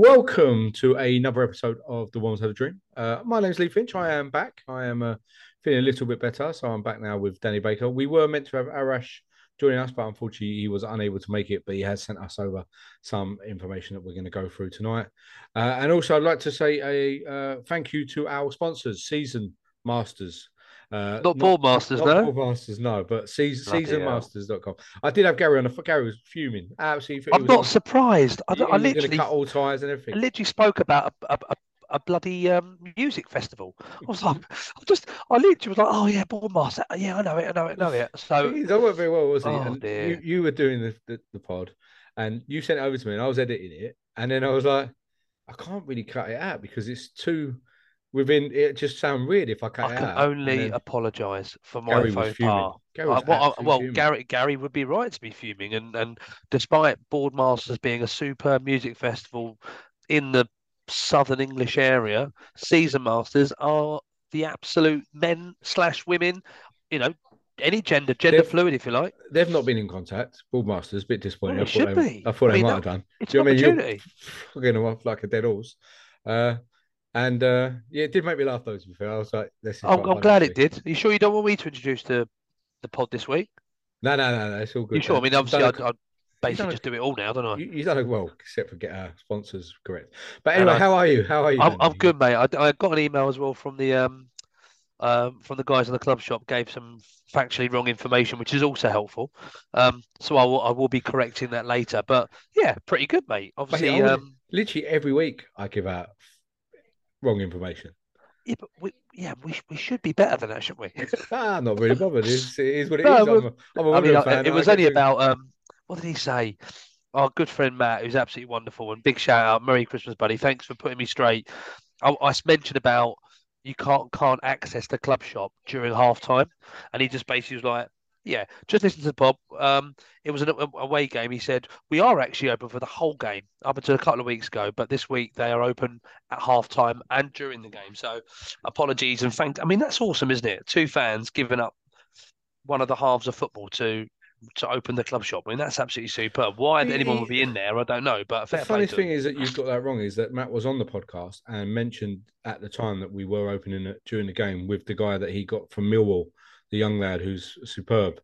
Welcome to another episode of The Wombles Had a Dream. Uh, my name's Lee Finch. I am back. I am uh, feeling a little bit better, so I'm back now with Danny Baker. We were meant to have Arash joining us, but unfortunately he was unable to make it. But he has sent us over some information that we're going to go through tonight. Uh, and also, I'd like to say a uh, thank you to our sponsors, Season Masters. Uh, Not Boardmasters, not no? Boardmasters, no, but season, seasonmasters.com. I did have Gary on the Gary was fuming. Absolutely. I'm not surprised. I, I literally, cut all ties and everything. I literally spoke about a, a, a, a bloody um, music festival. I was like, I just, I literally was like, oh yeah, Bournemouth. Yeah, I know it, I know it, I know it. So He's done very well, wasn't he? Oh, dear. you, you were doing the, the, the pod and you sent it over to me and I was editing it. And then I was like, I can't really cut it out because it's too within it just sound weird if I cut I can out. Only apologise for my Gary faux pas. Gary Uh, well, I- well. Gary, Gary would be right to be fuming, and and despite Boardmasters being a superb music festival in the southern English area, Season Masters are the absolute men slash women, you know, any gender, gender They've- fluid if you like. They've not been in contact. Boardmasters, a bit disappointed. Well, I thought should they, be. I thought I they mean, might that- have done. It's Do you know what I mean? You're fucking off like a dead horse. Uh, and uh, yeah, it did make me laugh though. To be fair, I was like, "This is." I'm, I'm glad it did. Are you sure you don't want me to introduce the the pod this week? No, no, no, no. It's all good. You sure? I mean, obviously, I'd, I'd basically done a- just do it all now, don't I? You, you done it well, except for get our sponsors correct. But anyway, I- how are you? How are you? I'm, I'm good, mate. I, I got an email as well from the um, um, from the guys in the club shop. Gave some factually wrong information, which is also helpful. Um, so I will I will be correcting that later. But yeah, pretty good, mate. Mate, Obviously, would- um, literally every week I give out wrong information. yeah, but we yeah we we should be better than that, shouldn't we? ah, not really bothered. It's, it is what it is. No, I'm well, a, I'm a I mean, fan. it was only about um, what did he say? Our good friend Matt, who's absolutely wonderful, and big shout out, Merry Christmas, buddy. Thanks for putting me straight. I, I mentioned about you can't can't access the club shop during half time, and he just basically was like, "Yeah, just listen to Bob. Um, it was an a- away game. He said we are actually open for the whole game up until a couple of weeks ago, but this week they are open at half time and during the game. So apologies and thank. I mean that's awesome, isn't it? Two fans giving up one of the halves of football to to open the club shop. I mean, that's absolutely superb. Why He- anyone would be in there, I don't know. But The funny play funniest to thing is that you've got that wrong. Is that Matt was on the podcast and mentioned at the time that we were opening it during the game with the guy that he got from Millwall, the young lad who's superb.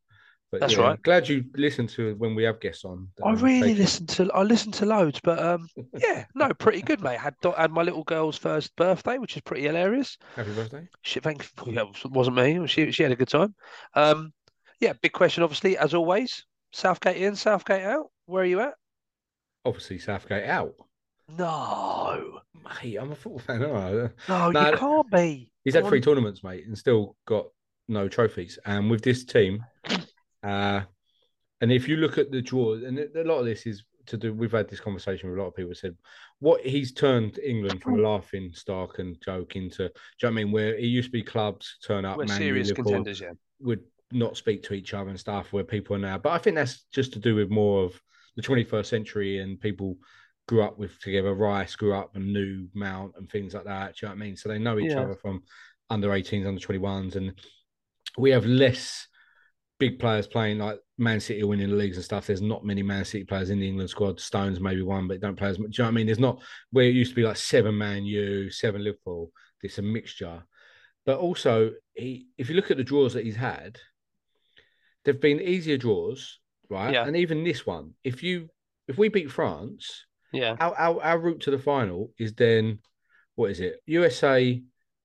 But That's yeah, right. Glad you listened to when we have guests on. I really take it. listened to I listened to loads, but um, yeah, no, pretty good, mate. Had do- had my little girl's first birthday, which is pretty hilarious. Happy birthday. She thank yeah, it wasn't me. She she had a good time. Um, yeah, big question, obviously, as always. Southgate in, Southgate out. Where are you at? Obviously, Southgate out. No, Mate, I'm a football fan. Aren't I? no, No, you can't be. He's had Come three on. tournaments, mate, and still got no trophies. And with this team, uh, and if you look at the draw, and a lot of this is to do. We've had this conversation with a lot of people. Said what he's turned England from a laughing stock and joke into. Do you know what I mean? Where it used to be clubs turn up, We're Man serious Liverpool, contenders, yeah. would not speak to each other and stuff. Where people are now, but I think that's just to do with more of the 21st century and people grew up with together. Rice grew up and knew Mount and things like that. Do you know what I mean? So they know each Yeah. other from under 18s, under 21s, and we have less big players playing like Man City winning the leagues and stuff. There's not many Man City players in the England squad. Stones maybe one, but don't play as much. Do you know what I mean? There's not where it used to be like seven Man U, seven Liverpool. It's a mixture. But also, he if you look at the draws that he's had, they've been easier draws, right? Yeah. And even this one, if you if we beat France, Yeah. our, our our route to the final is then what is it? USA,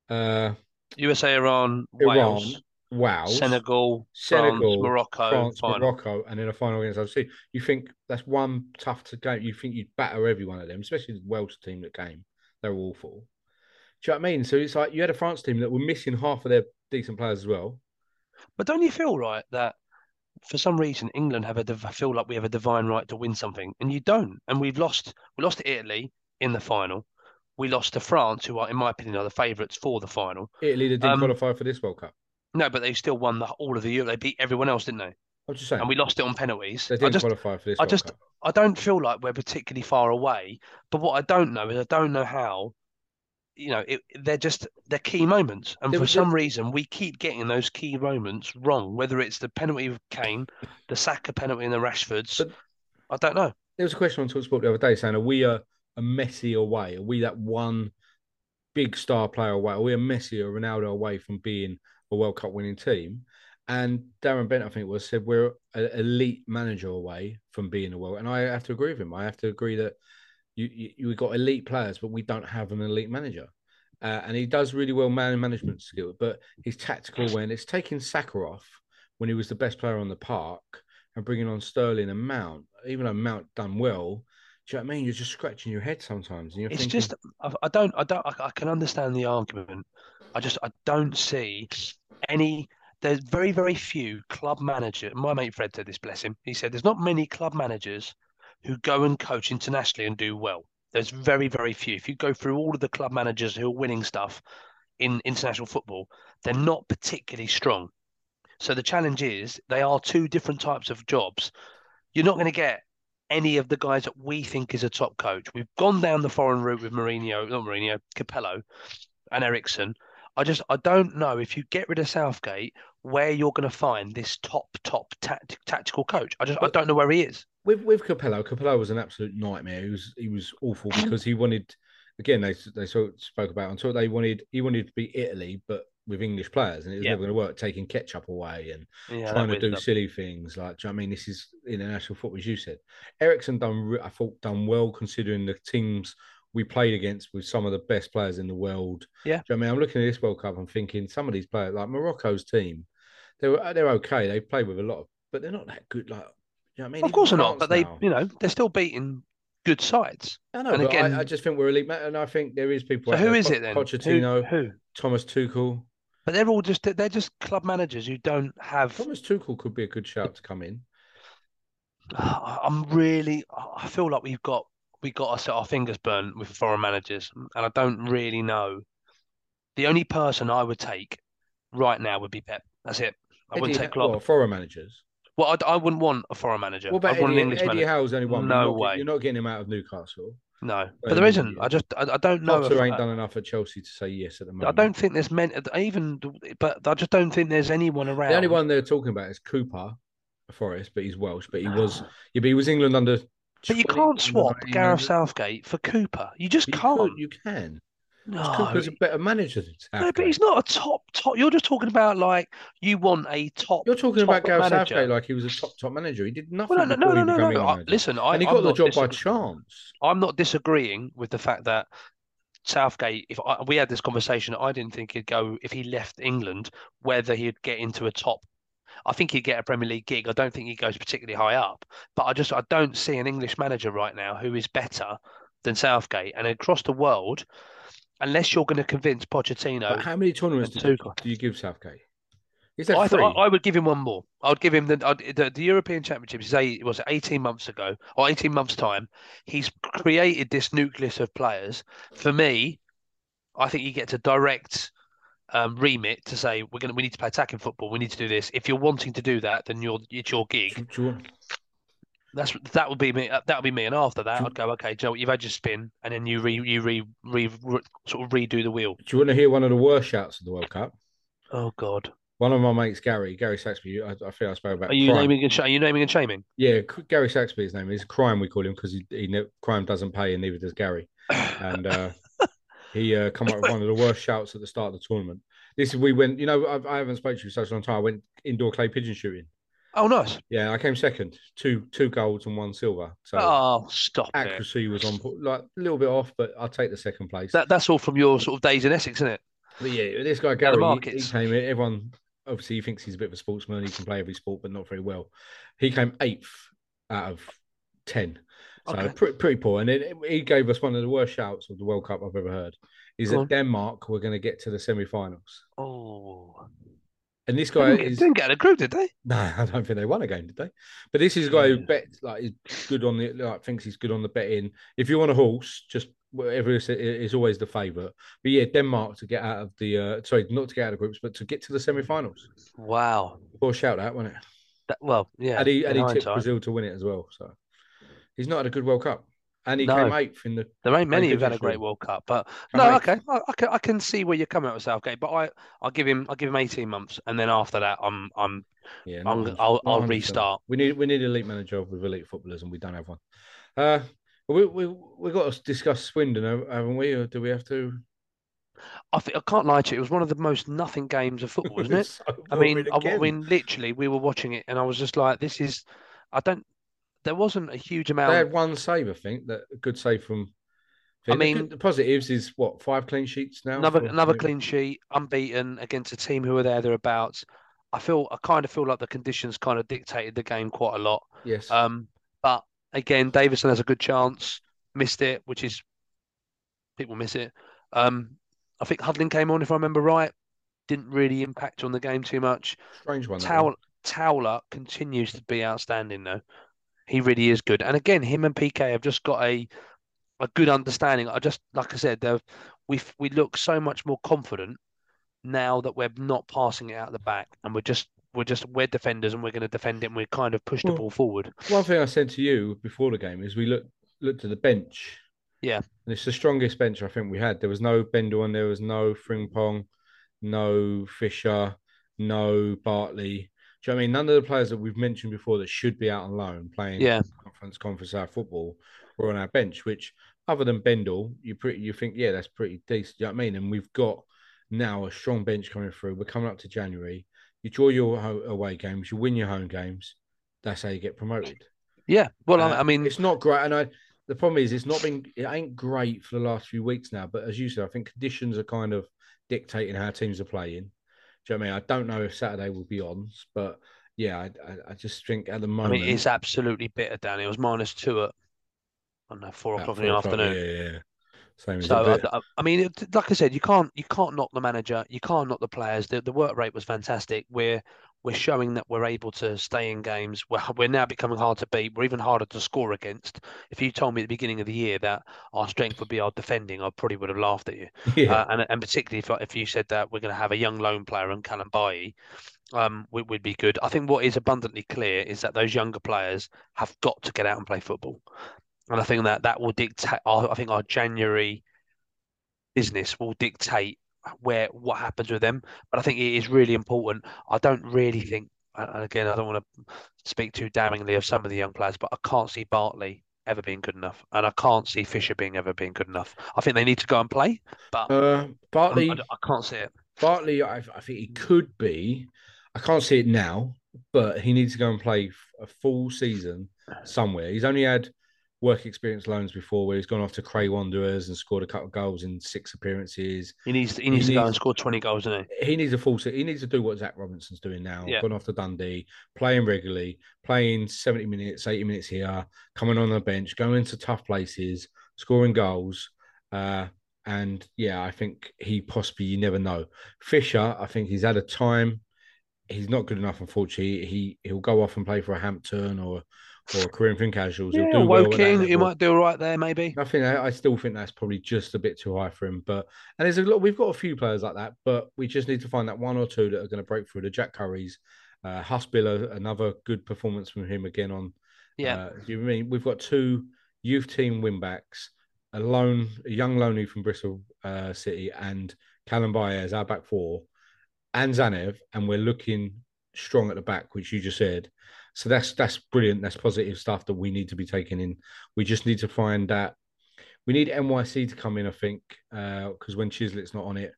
uh, USA, Iran, Iran, Wales, Wales, Senegal, Senegal, France, Morocco, France, final. Morocco, and then a final against Algeria. You think that's one tough to game? You think you'd batter every one of them, especially the Welsh team that came. They're awful. Do you know what I mean? So it's like you had a France team that were missing half of their decent players as well. But don't you feel right that for some reason England have a div- feel like we have a divine right to win something, and you don't? And we've lost. We lost to Italy in the final. We lost to France, who are, in my opinion, are the favourites for the final. Italy that didn't Um, qualify for this World Cup. No, but they still won the, all of the Euro. They beat everyone else, didn't they? I'm just saying And we lost it on penalties. they I didn't just, qualify for this. I World just- Cup. I don't feel like we're particularly far away. But what I don't know is I don't know how. You know, it, they're just they're key moments, and There for some reason we keep getting those key moments wrong. Whether it's the penalty with Kane, the Saka penalty in the Rashfords, But- I don't know. there was a question on Talksport the other day saying, "Are we a, a Messi away? Are we that one big star player away? Are we a Messi or Ronaldo away from being a World Cup winning team?" And Darren Bent, I think was, said we're an elite manager away from being a world. And I have to agree with him. I have to agree that you, you we've got elite players, but we don't have an elite manager. Uh, and he does really well man management skill, but his tactical awareness, taking Saka off when he was the best player on the park and bringing on Sterling and Mount, even though Mount done well, do you know what I mean? You're just scratching your head sometimes, and you're It's thinking, just I, I don't I don't I, I can understand the argument. I just I don't see any. There's very very few club manager. My mate Fred said this. Bless him. He said there's not many club managers who go and coach internationally and do well. There's very very few. If you go through all of the club managers who are winning stuff in international football, they're not particularly strong. So the challenge is they are two different types of jobs. You're not going to get any of the guys that we think is a top coach. We've gone down the foreign route with Mourinho, not Mourinho, Capello, and Eriksson. I just I don't know if you get rid of Southgate where you're going to find this top top tact- tactical coach. I just I don't know where he is. with with Capello, Capello was an absolute nightmare. He was he was awful because he wanted again they they sort of spoke about until they wanted he wanted to be Italy but with English players and it was Yeah. never going to work taking ketchup away and Yeah, trying to do stuff. silly things like do you know what I mean this is international football as you said. Eriksson done I thought done well considering the teams we played against with some of the best players in the world. Yeah. You know I mean I'm looking at this World Cup I'm thinking some of these players like Morocco's team they were they're okay they played with a lot of but they're not that good like you know what I mean Of course they're not, but they now- you know they're still beating good sides. I know, And again- I, I just think we're elite, and I think there is people. So who there, is it then? Who- Pochettino, Who? Thomas Tuchel. But they're all just they're just club managers who don't have. Thomas Tuchel could be a good shout to come in. I'm really I feel like we've got we got our, our fingers burnt with foreign managers, and I don't really know. The only person I would take right now would be Pep. That's it. I wouldn't take Klopp. well, foreign managers. Well, I, I wouldn't want a foreign manager. What about I'd want Eddie? an English Eddie manager. Howe's only one. No you're way. You're not getting him out of Newcastle. No, but there isn't. I just I, I don't know. Potter ain't uh, done enough at Chelsea to say yes at the moment. I don't think there's men even, but I just don't think there's anyone around. The only one they're talking about is Cooper, Forest, but he's Welsh. But he was, yeah, but he was England under. But you can't swap Gareth Southgate for Cooper. You just You can't. could, you can. no, Cooper's a better manager than no, but he's not a top top. You're just talking about like you want a top. You're talking top about Gareth manager. Southgate like he was a top top manager. He did nothing Well, no, no, before no, no, no, I- listen, I, and he I'm got the job by chance. I'm not disagreeing with the fact that Southgate. If I, we had this conversation, I didn't think he'd go if he left England, whether he'd get into a top. I think he'd get a Premier League gig. I don't think he goes particularly high up, but I just I don't see an English manager right now who is better than Southgate. And across the world, unless you're going to convince Pochettino, But how many tournaments did do you give Southgate? I, free? thought I would give him one more. I'd give him the the, the European Championships. Is eight, was it eighteen months ago or eighteen months time? He's created this nucleus of players. For me, I think you get to direct um, remit to say we're gonna we need to play attacking football. We need to do this. If you're wanting to do that, then you're it's your gig. You want- That's that would be me. That would be me. And after that, Do- I'd go okay. Joe, you've had your spin, and then you re you re, re, re sort of redo the wheel. do you want to hear one of the worst shouts of the World Cup? Oh God, One of my mates, Gary, Gary Saxby. I, I feel I spoke about. are you crime. naming and sh- are you naming and shaming? Yeah, Gary Saxby's name is crime. We call him because he, he crime doesn't pay, and neither does Gary. And uh, he uh, come up with one of the worst shouts at the start of the tournament. This is we went. You know, I've, I haven't spoken to you for such a long time. I went indoor clay pigeon shooting. Oh, nice. Yeah, I came second. Two two golds and one silver. So Oh, stop it. accuracy was on like a little bit off, but I'll take the second place. That that's all from your sort of days in Essex, isn't it? But yeah, this guy Gary, he, he came in. Everyone obviously he thinks he's a bit of a sportsman. He can play every sport, but not very well. He came eighth out of ten, so Okay. pretty, pretty poor. And then he gave us one of the worst shouts of the World Cup I've ever heard. Is that on. Denmark were going to get to the semi-finals? Oh, And this guy didn't, is didn't get a group, did they? no, I don't think they won a game, did they? But this is a guy who Yeah. bets like is good on the like thinks he's good on the betting. If you want a horse, just whatever is, is always the favourite. But yeah, Denmark to get out of the uh, sorry, not to get out of groups, but to get to the semi-finals. Wow. Poor shout out, wasn't it? That, well, yeah. and he and he tipped. Brazil to win it as well. So he's not had a good World Cup, and he No. came eighth in the. There ain't many who've had a great. World Cup, but no, okay, I, I can I can see where you're coming at with Southgate, but I I'll give him I'll give him 18 months, and then after that, I'm I'm Yeah, I'm, I'll, I'll restart. We need we need an elite manager with elite footballers, and we don't have one. Uh, we we we got to discuss Swindon, haven't we? Or do we have to? I think I can't lie to you. It was one of the most nothing games of football, wasn't it? So I mean, I, I mean, literally, we were watching it, and I was just like, "This is." I don't. There wasn't a huge amount. they had one save, I think. That a good save from. I The mean- good- the positives is what five clean sheets now. another another clean sheet, unbeaten against a team who were there thereabouts. I feel I kind of feel like the conditions kind of dictated the game quite a lot. Yes. Um, but again, Davison has a good chance, missed it, which is people miss it. Um, I think Hudlin came on, if I remember right, didn't really impact on the game too much. Strange one. one. Towler continues to be outstanding though. He really is good. And again, him and PK have just got a a good understanding. I just like I said, we we look so much more confident now that we're not passing it out the back and we're just we're just we're defenders and we're going to defend it and we kind of push the ball forward. One thing I said to you before the game is we looked looked at the bench. Yeah. And it's the strongest bench I think we had. There was no Bendel on, there was no Frimpong, no Fisher, no Bartley. Do you know what I mean? None of the players that we've mentioned before that should be out on loan playing Yeah. conference conference our football were on our bench, which other than Bendel, you pretty you think, yeah, that's pretty decent. Do you know what I mean? And we've got now a strong bench coming through. We're coming up to January. You draw your away games, you win your home games. That's how you get promoted. Yeah. Well, I, Uh, I mean, it's not great, and I. The problem is, it's not been. It ain't great for the last few weeks now. But as you said, I think conditions are kind of dictating how teams are playing. Do you know I mean? I don't know if Saturday will be on, but yeah, I, I, I just think at the I moment, mean, it's absolutely bitter, Danny. It was minus two at I don't know four o'clock in the afternoon. Yeah, yeah, yeah. Same So I, I- I mean, it, like I said, you can't you can't knock the manager, you can't knock the players. The the work rate was fantastic. We're we're showing that we're able to stay in games. We're we're now becoming hard to beat. We're even harder to score against. If you told me at the beginning of the year that our strength would be our defending, I probably would have laughed at you. yeah, Uh, and and particularly if if you said that we're going to have a young loan player and Callum Bailly, um, we, would be good. I think what is abundantly clear is that those younger players have got to get out and play football, and I think that that will dictate. Our, I think our January business will dictate where what happens with them. But I think it is really important. I don't really think, and again, I don't want to speak too damningly of some of the young players, but I can't see Bartley ever being good enough, and I can't see Fisher being ever being good enough. I think they need to go and play, but uh, Bartley, I, I can't see it. Bartley, I, I think he could be. I can't see it now, but he needs to go and play a full season somewhere. He's only had work experience loans before, where he's gone off to Cray Wanderers and scored a couple of goals in six appearances. He needs to, he needs to go and score twenty goals, doesn't he? He needs a full. se- He needs to do what Zach Robinson's doing now. Yeah. Gone off to Dundee, playing regularly, playing seventy minutes, eighty minutes here, coming on the bench, going to tough places, scoring goals. Uh, and yeah, I think he possibly you never know. Fisher, I think he's had a time he's not good enough. Unfortunately, he he'll go off and play for a Hampton or or a Corinthian Casuals. He'll Yeah, do well at that Woking, he might do all right there, maybe. I think I, I still think that's probably just a bit too high for him. But and there's a lot. We've got a few players like that, but we just need to find that one or two that are going to break through. The Jack Curries, uh, Huss Biler, another good performance from him again on. Yeah. Uh, you mean we've got two youth team win backs, a lone, a young loney from Bristol uh, City, and Callum Baez, our back four, and Zanev, and we're looking strong at the back, which you just said. So that's that's brilliant. That's positive stuff that we need to be taking in. We just need to find that we need NYC to come in, I think, uh, because when Chislett's not on it,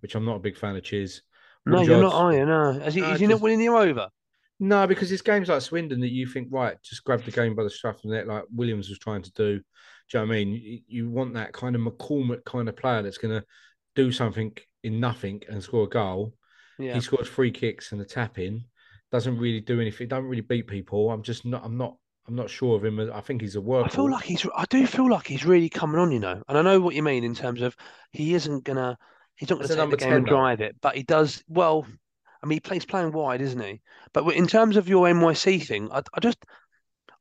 which I'm not a big fan of Chiz. No, you're not, are you? No. Is he, No, is he uh, not winning you over? No, because it's games like Swindon that you think, right, just grab the game by the scruff of the neck, like Williams was trying to do. Do you know what I mean? You, you want that kind of McCormick kind of player that's going to do something in nothing and score a goal. Yeah. He scores free kicks and a tap in. Doesn't really do anything. Don't really beat people. I'm just not. I'm not. I'm not sure of him. I think he's a worker. I feel like he's. I do feel like he's really coming on, you know. And I know what you mean in terms of he isn't gonna. He's not gonna take the game and 10 though. drive it, but he does. Well, I mean, he plays playing wide, isn't he? But in terms of your NYC thing, I, I just.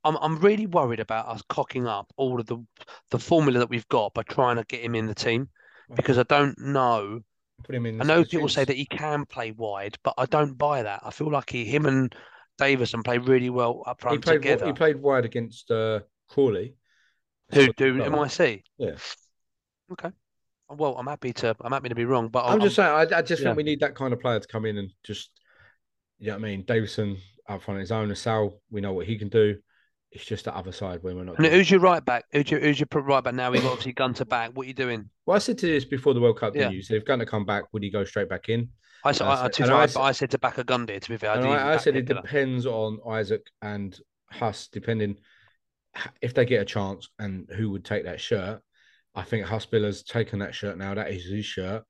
I'm I'm really worried about us cocking up all of the the formula that we've got by trying to get him in the team because I don't know. Put him in. I know people say that he can play wide, but I don't buy that. I feel like he, him and Davison play really well up he front played. together. He played wide against uh, Crawley. Who do No. NYC? Yeah. Okay. Well, I'm happy to. I'm happy to be wrong, but I'm just saying. I, I just yeah. think we need that kind of player to come in and just. You know what I mean? Davison up front on his own. Sal, we know what he can do. It's just the other side when we're not. And who's your right back? Who's your who's your right back now? We've obviously Gunter back. What are you doing? Well, I said to this before the World Cup, Yeah. you? So if Gunter come back, would he go straight back in? I said, I, so- I, to be and fair, I I, said- I said to back a Gundy. To be fair, I, I, said it depends on Isaac and Huss, depending if they get a chance and who would take that shirt. I think Huss Biler's taken that shirt now. That is his shirt.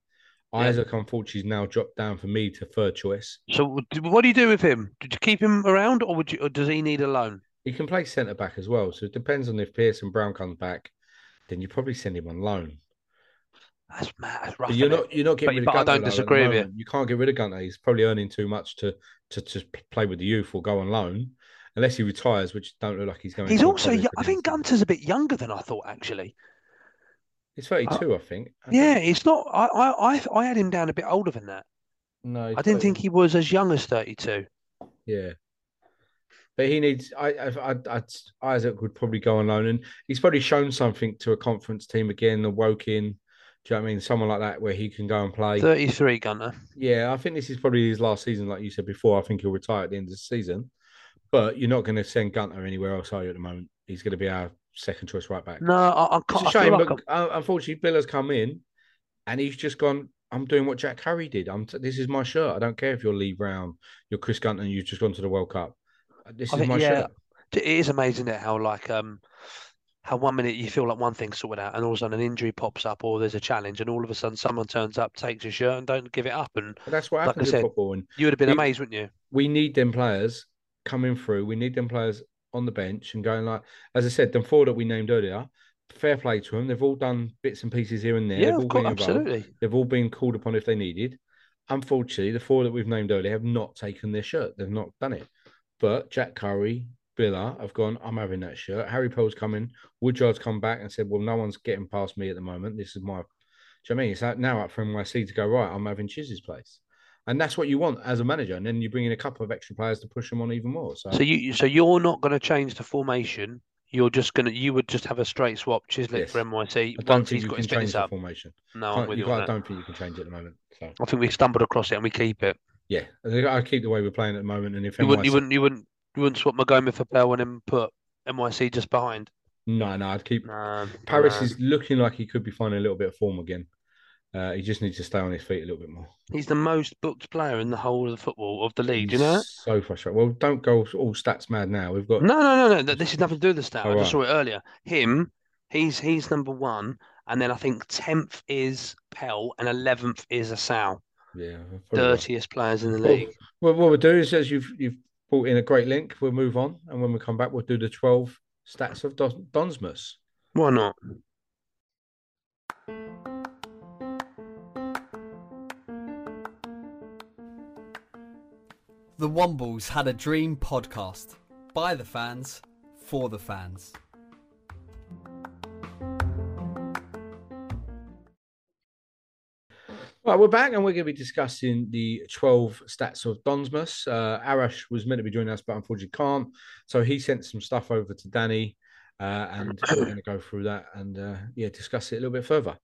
Yeah. Isaac, unfortunately, is now dropped down for me to third choice. So what- what do you do with him? Did you keep him around, or would you? Or does he need a loan? He can play centre back as well. So it depends on if Pearson Brown comes back, then you probably send him on loan. That's mad. That's rough. But you're not you're not getting But- rid but I of Gunter. don't though, disagree with you. You can't get rid of Gunter. He's probably earning too much to to just play with the youth or go on loan, unless he retires, which don't look like he's going. He's to also. for I think. Gunter's a bit younger than I thought. Actually, He's 32, uh, I think. I yeah, don't- it's not. I, I I I had him down a bit older than that. No, I didn't 30. think he was as young as 32. Yeah. But he needs. I, I, I, I, Isaac would probably go on loan, and he's probably shown something to a conference team again, the Woking. Do you know what I mean? Someone like that where he can go and play. 33 gunner. Yeah, I think this is probably his last season, like you said before. I think he'll retire at the end of the season. But you're not going to send Gunter anywhere else, are you? At the moment, he's going to be our second choice right back. No, I, I It's can't. a I feel shame, like but uh, unfortunately, Biler's come in, and he's just gone. I'm doing what Jack Harry did. I'm. T- this is my shirt. I don't care if you're Lee Brown, you're Chris Gunter, and you've just gone to the World Cup. This I is think, my yeah, shirt. It is amazing that how like um how one minute you feel like one thing's sorted out, and all of a sudden an injury pops up, or there's a challenge, and all of a sudden someone turns up, takes your shirt, and don't give it up. And But that's what like I happens in said, football, and you would have been We- amazed, wouldn't you? we need them players coming through. We need them players on the bench and going like, as I said, the four that we named earlier. Fair play to them. They've all done bits and pieces here and there. Yeah, They've all of course, been involved. absolutely. They've all been called upon if they needed. Unfortunately, the four that we've named earlier have not taken their shirt. They've not done it. But Jack Currie, Biler have gone, I'm having that shirt. Harry Poe's coming. Woodyard's come back and said, Well, no one's getting past me at the moment. This is my. Do you know what I mean? It's out- now up for NYC to go, Right, I'm having Chiz's place. And that's what you want as a manager. And then you bring in a couple of extra players to push them on even more. So, So you so you're not going to change the formation. You're just gonna you would just have a straight swap Chislett Yes. for NYC I don't once think he's you can change the up. formation. No, I'm with you you on can't- I don't think you can change it at the moment. So, I think we stumbled across it and we keep it. Yeah, I keep the way we're playing at the moment. And if You wouldn't, you wouldn't, you wouldn't, you wouldn't swap Maghoma for Bell and then put NYC just behind. no, no, I'd keep No, Paris no. is looking like he could be finding a little bit of form again. Uh, he just needs to stay on his feet a little bit more. He's the most booked player in the whole of the football of the league. Do you know that? So frustrating. Well, don't go all stats mad now. We've got No, no, no, no. th- This is nothing to do with the stat. Oh, I just right. saw it earlier. Him, he's he's number one, and then I think tenth is Pell, and eleventh is Assal. Yeah, probably right. Dirtiest players in the Well, league. Well, what we'll do is, as you've you've brought in a great link, we'll move on, and when we come back, we'll do the twelve stats of Don- Donsmas. Why not? The Wombles had a dream podcast by the fans for the fans. Right, we're back and we're going to be discussing the 12 stats of Donsmas. Uh, Arash was meant to be joining us, but unfortunately can't. So he sent some stuff over to Danny, uh, and we're going to go through that and uh, yeah, discuss it a little bit further.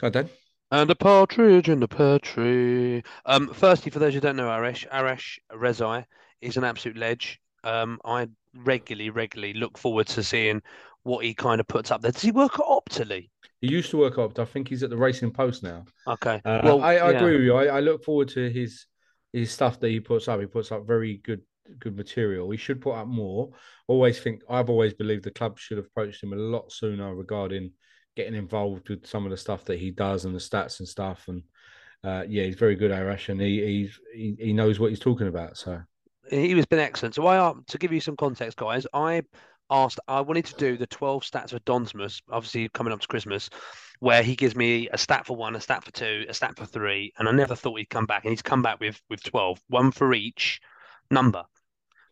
Go on, Dan. And a partridge in the pear tree. Um, firstly, for those who don't know Arash, Arash Rezai is an absolute ledge. Um, I regularly, regularly look forward to seeing what he kind of puts up there. Does he work at Optily? He used to work up. I think he's at the Racing Post now. Okay. Uh, well, I, I yeah. agree with you. I, I look forward to his his stuff that he puts up. He puts up very good good material. He should put up more. Always think I've always believed the club should have approached him a lot sooner regarding getting involved with some of the stuff that he does and the stats and stuff. And uh, yeah, he's very good, Arash, and he, he's he he knows what he's talking about. So he was been excellent. So I um, to give you some context, guys, I asked I wanted to do the 12 stats of Donsmas, obviously coming up to Christmas, where he gives me a stat for one, a stat for two, a stat for three, and I never thought he'd come back, and he's come back with with 12, one for each number.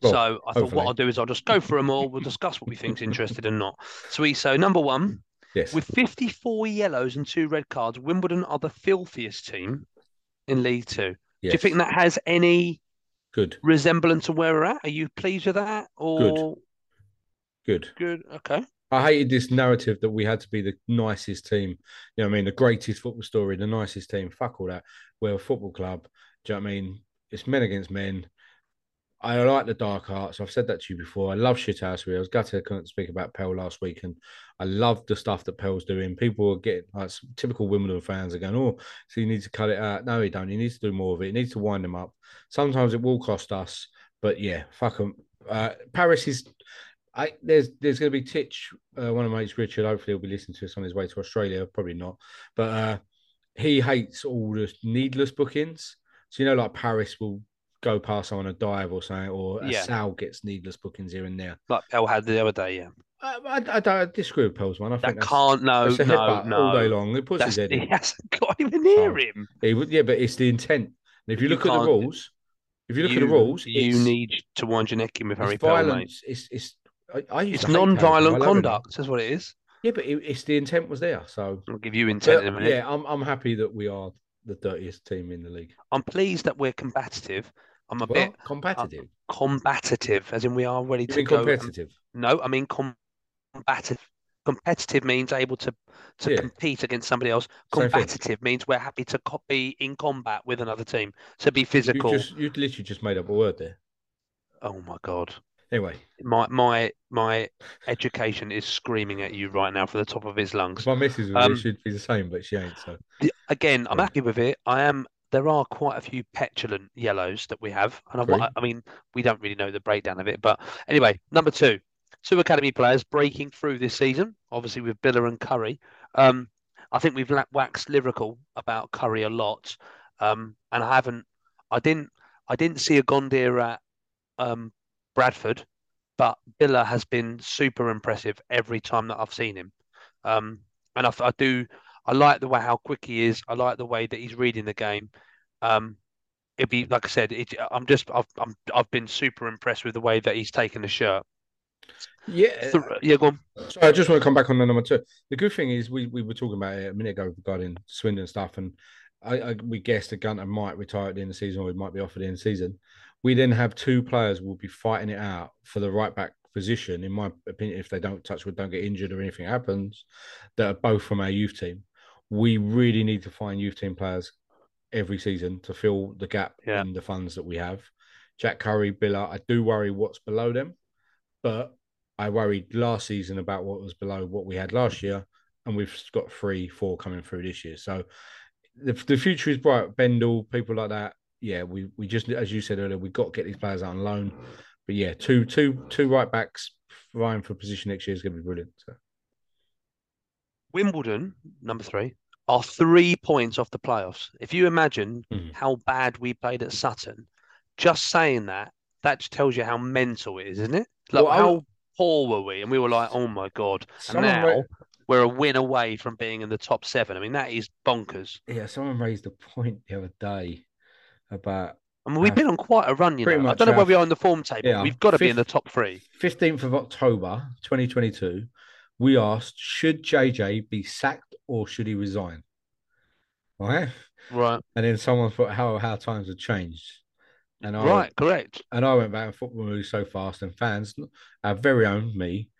Well, so I thought what I'll do is I'll just go for them all. We'll discuss what we think's interested and not. Sweet. So number one, yes, with 54 yellows and two red cards, Wimbledon are the filthiest team in League Two. yes. Do you think that has any good, resemblance to where we're at? Are you pleased with that? Or good? good? Okay. I hated this narrative that we had to be the nicest team. You know what I mean? The greatest football story, the nicest team. Fuck all that. We're a football club. Do you know what I mean? It's men against men. I like the dark arts. I've said that to you before. I love shithousery. I was gutted I couldn't speak about Pell last week, and I love the stuff that Pell's doing. People are getting like typical Wimbledon fans are going, "Oh, so you need to cut it out." No, he don't. He needs to do more of it. He needs to wind them up. Sometimes it will cost us, but yeah, fuck them. Uh, Paris is I there's there's going to be Titch, uh, one of my mates, Richard. Hopefully, he'll be listening to us on his way to Australia. Probably not, but uh, he hates all the needless bookings. So you know, like Paris will go past on a dive or something, or a Yeah. Sal gets needless bookings here and there. Like Pell had the other day, yeah. I, I, I don't I disagree with Pell's one. I think That can't, no, a no, headbutt no. all day long. It puts That's, his head he hasn't got even near Oh. him. He yeah, but it's the intent. And if you, You look at the rules, if you look at the rules, you need to wind your neck in with Harry Pell, mate. violence. It's it's. I, I It's to hate Pell, but I non-violent love him now. conduct. That's what it is. Yeah, but it, it's the intent was there. So I'll give you intent in a minute. yeah, I'm I'm happy that we are the dirtiest team in the league. I'm pleased that we're combative. I'm a bit competitive. combative, as in we are ready you to go. and- competitive? No, I mean combative. Competitive means able to to Yeah. compete against somebody else. Combative means we're happy to co- be in combat with another team. To be You physical. just you literally just made up a word there. Oh my god. Anyway, My my my education is screaming at you right now from the top of his lungs. my missus Um, she'd be the same, but she ain't. So Again, I'm Yeah. happy with it. I am. There are quite a few petulant yellows that we have, and. I, I mean, we don't really know the breakdown of it. But anyway, number two, two academy players breaking through this season, obviously with Biler and Currie. Um, I think we've waxed lyrical about Currie a lot, um, and I haven't. I didn't. I didn't see Ogundere at um, Bradford, but Biler has been super impressive every time that I've seen him. Um, and I, I do. I like the way how quick he is. I like the way that he's reading the game. Um, it'd be like I said. It, I'm just. I've. I'm. I've been super impressed with the way that he's taken the shirt. yeah, Th- yeah, go on. So I just want to come back on the number two. The good thing is we, we were talking about it a minute ago regarding Swindon stuff, and I, I we guessed that Gunter might retire at the end of the season, or he might be off at the end of the season. We then have two players who will be fighting it out for the right back position, in my opinion, if they don't touch wood, don't get injured or anything happens, that are both from our youth team. We really need to find youth team players every season to fill the gap Yeah. in the funds that we have. Jack Currie, Biler, I do worry what's below them, but I worried last season about what was below what we had last year, and we've got three, four coming through this year. So the, the future is bright. Bendel, people like that. Yeah, we we just as you said earlier, we've got to get these players out on loan. But yeah, two two two right backs vying for position next year is going to be brilliant. So Wimbledon, number three, are three points off the playoffs. If you imagine Mhm. how bad we played at Sutton, just saying that, that just tells you how mental it is, isn't it? Like Well, how poor were we? And we were like, oh my god. And now ra- we're a win away from being in the top seven. I mean, that is bonkers. yeah, someone raised a point the other day about I mean, we've Uh, been on quite a run, you know. I don't know where we are in the form table. Yeah, We've got to be in the top three. 15th of October 2022, we asked, should JJ be sacked or should he resign? Right. Right. And then someone thought how how times have changed. And I Right, correct. and I went back and football moves so fast and fans, our very own me,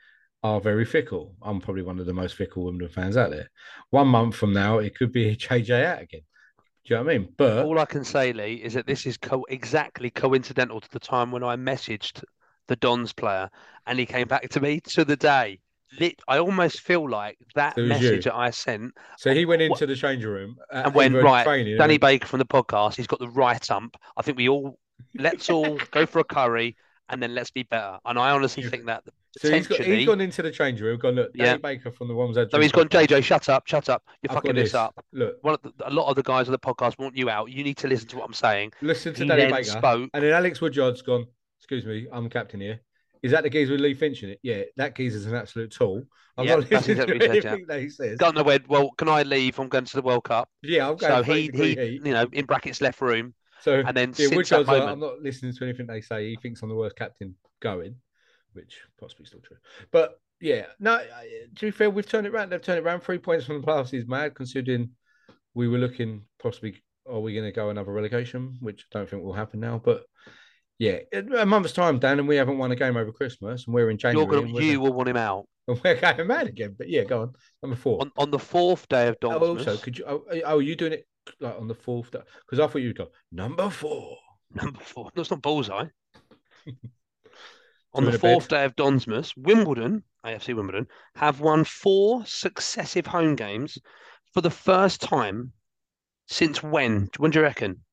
are very fickle. I'm probably one of the most fickle Wimbledon fans out there. One month from now, it could be JJ out again. Do you know what I mean? But All I can say, Lee, is that this is co- exactly coincidental to the time when I messaged the Dons player and he came back to me to the day. Lit, I almost feel like that So message you. that I sent so he went into the changing room uh, and went right. training Danny went, Baker from the podcast, he's got the right ump. I think we all let's all go for a curry and then let's be better. And I honestly think that So he's, got, he's gone into the changing room, gone, look, Danny Yeah. Baker from the Wombles so he's gone, JJ, shut up, shut up. You're I've fucking this up. Look, One of the, a lot of the guys on the podcast want you out. You need to listen to what I'm saying. listen to He Danny Baker. spoke. And then Alex Woodyard's gone, excuse me, I'm captain here. Is that the geezer with Lee Finch in it? Yeah, that geezer's an absolute tool. I'm Yeah, not listening exactly to what said, yeah. anything that he says. Don't know where. Well, can I leave? I'm going to the World Cup. Yeah, I'm going So he, he, heat. you know, in brackets, left room, So and then yeah, since that Woodyard's like, moment, I'm not listening to anything they say. He thinks I'm the worst captain going, which possibly still true. But yeah, no. To be fair, we've turned it around. They've turned it around. Three points from the playoffs is mad, considering we were looking possibly. Are we going to go another relegation? Which I don't think will happen now. But yeah, a month's time, Dan, and we haven't won a game over Christmas, and we're in January. you're gonna, you will want him out and we're going mad again. But yeah, go on. Number four. on, on the fourth day of Oh, Donsmas. also, could you? Oh, oh, are you doing it like on the fourth? day? Because I thought you'd go number four. Number four. It's not bullseye. On the fourth bed. day of Donsmas, Wimbledon, AFC Wimbledon, have won four successive home games for the first time since when? When do you reckon?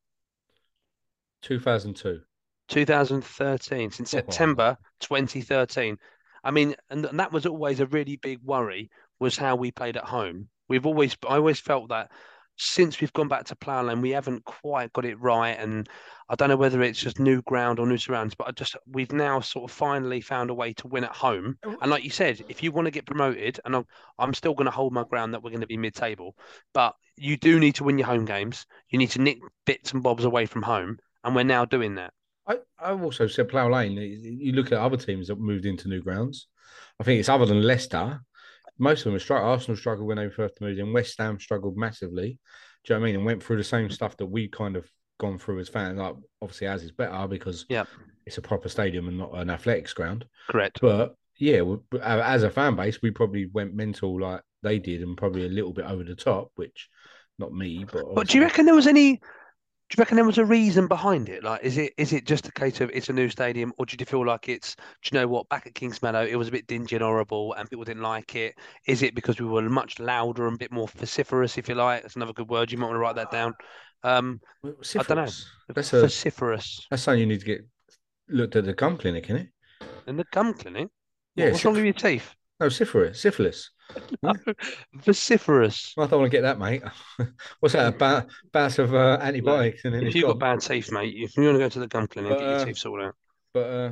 2002. 2013, since Oh. September 2013. I mean, and, and that was always a really big worry was how we played at home. We've always, I always felt that since we've gone back to Plough Lane, we haven't quite got it right. And I don't know whether it's just new ground or new surrounds, but I just, we've now sort of finally found a way to win at home. Oh, and like you said, if you want to get promoted, and I'm, I'm still going to hold my ground that we're going to be mid-table, but you do need to win your home games. You need to nick bits and bobs away from home, and we're now doing that. I, I've also said Plough Lane. You look at other teams that moved into new grounds. I think it's other than Leicester. Most of them have struggled. Arsenal struggled when they first moved in. West Ham struggled massively. Do you know what I mean? And went through the same stuff that we kind of gone through as fans. Like obviously, as is better because Yeah. it's a proper stadium and not an athletics ground. Correct. But yeah, as a fan base, we probably went mental like they did, and probably a little bit over the top. Which, not me, but But do you reckon there was any? Do you reckon there was a reason behind it? Like, is it is it just a case of it's a new stadium, or do you feel like it's? Do you know what? Back at Kings Meadow, it was a bit dingy and horrible, and people didn't like it. Is it because we were much louder and a bit more vociferous, if you like? That's another good word. You might want to write that down. Um, I don't know. That's a vociferous that's something you need to get looked at the gum clinic, isn't it? in the gum clinic. What- Yeah, what's wrong with your teeth? No, syphilis. Syphilis. Vociferous. I don't want to get that, mate. What's that? A ba- bout of uh, antibiotics, and then If it's you've got gone. bad teeth, mate, if you want to go to the gum clinic, But, get your uh, teeth sorted out. But uh,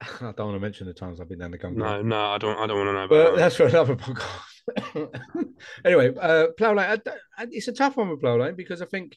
I don't want to mention the times I've been down the gum. No, clinic. no, I don't. I don't want to know. About But that. that's for another podcast. anyway, uh, Plough Lane. I- I- It's a tough one with Plough Lane because I think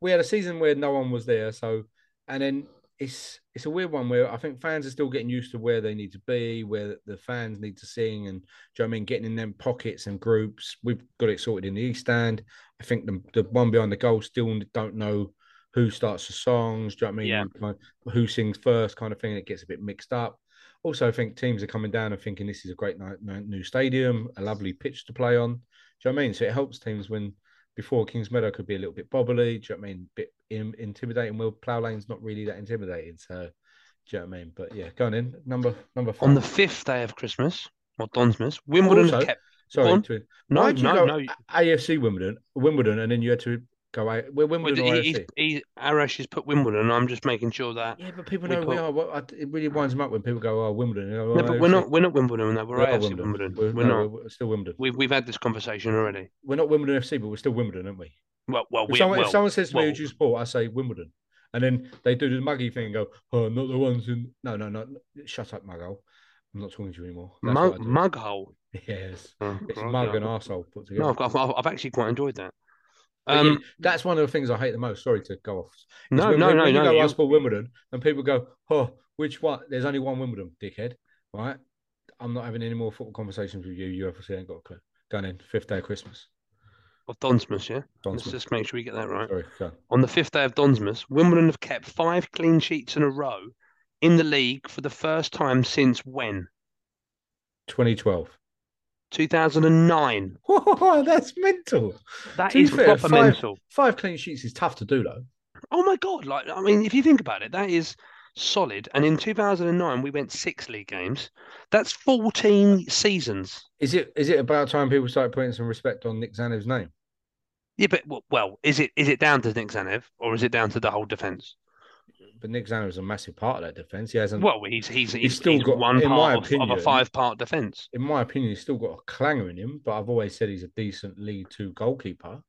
we had a season where no one was there. So, and then it's it's a weird one where I think fans are still getting used to where they need to be, where the fans need to sing, and do you know what I mean? Getting in them pockets and groups. We've got it sorted in the East Stand. I think the the one behind the goal still don't know who starts the songs. Do you know what I mean? Yeah. Kind of- Who sings first, kind of thing. It gets a bit mixed up. Also, I think teams are coming down and thinking this is a great new stadium, a lovely pitch to play on. Do you know what I mean? So it helps teams when before Kings Meadow could be a little bit bobbly. Do you know what I mean? Bit in, intimidating. Well, Plough Lane's not really that intimidating. So, do you know what I mean? But yeah, going in number number five. on the fifth day of Christmas or Donsmas, Wimbledon Also- kept. Sorry, on. to, No, why'd you no, go no. AFC Wimbledon, Wimbledon, and then you had to go out. Well, Well, Wimbledon or he, AFC? he, he, Arash has put Wimbledon. I'm just making sure that. Yeah, but people know we put- are. What, I, it really winds them up when people go, "Oh, Wimbledon." You know, No, "Oh, but we're not. We're not Wimbledon. No, we're We are AFC Wimbledon. We're, We're, no, not. We're still Wimbledon. We've we've had this conversation already. We're not Wimbledon FC, but we're still Wimbledon, aren't we? Well, well, If we, someone, well, if someone says to me, well, "Who do you support?" I say Wimbledon, and then they do the muggy thing and go, "Oh, not the ones in." No, no, no. Shut up, Muggo. I'm not talking to you anymore. Mug, what I do. mug hole. Yes, Oh, it's right, mug yeah. and arsehole put together. No, I've, I've, I've actually quite enjoyed that. Um, yeah, that's one of the things I hate the most. Sorry to go off. No, when, no, when, no, you no. go you- ask for Wimbledon and people go, "Oh, which one?" There's only one Wimbledon, dickhead. Right? I'm not having any more football conversations with you. You obviously ain't got a clue. Done in fifth day of Christmas. Of Donsmas, yeah. Let's just make sure we get that oh, right. Sorry. On the fifth day of Donsmas, Wimbledon have kept five clean sheets in a row in the league for the first time since when? 2012. 2009. that's mental. That is fair, proper five- mental. Five clean sheets is tough to do, though. Oh my god! Like, I mean, if you think about it, that is solid. And in 2009, we went six league games. That's 14 seasons. Is it is it about time people start putting some respect on Nik Tzanev's name? Yeah, but well, is it is it down to Nik Tzanev or is it down to the whole defense? But Nik Tzanev is a massive part of that defense. He hasn't. Well, he's he's he's, still he's got- one part of, of a five-part defense. in my opinion, he's still got a clanger in him, but I've always said he's a decent League Two goalkeeper.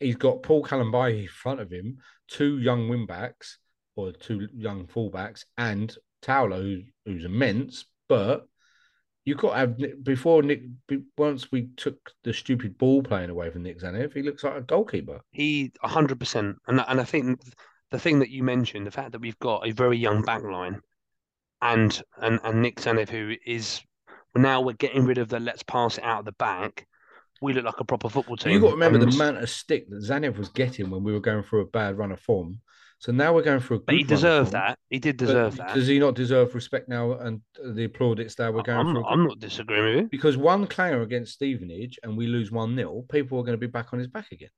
He's got Paul Kalambayi in front of him, two young wing backs or two young fullbacks, and Towler, who's immense. But you got to have before Nick. Once we took the stupid ball playing away from Nik Tzanev, he looks like a goalkeeper. He hundred percent, and and I think the thing that you mentioned, the fact that we've got a very young back line, and and and Nick Tzanev, who is now we're getting rid of the let's pass it out of the back. We look like a proper football team. You got to remember the amount of stick that Zanev was getting when we were going through a bad run of form. So now we're going through a good But he deserved that. He did But deserve that. Does he not deserve respect now and the plaudits that we're going I'm, not, I'm not disagreeing with you. Because one clanger against Stevenage and we lose 1 0, people are going to be back on his back again.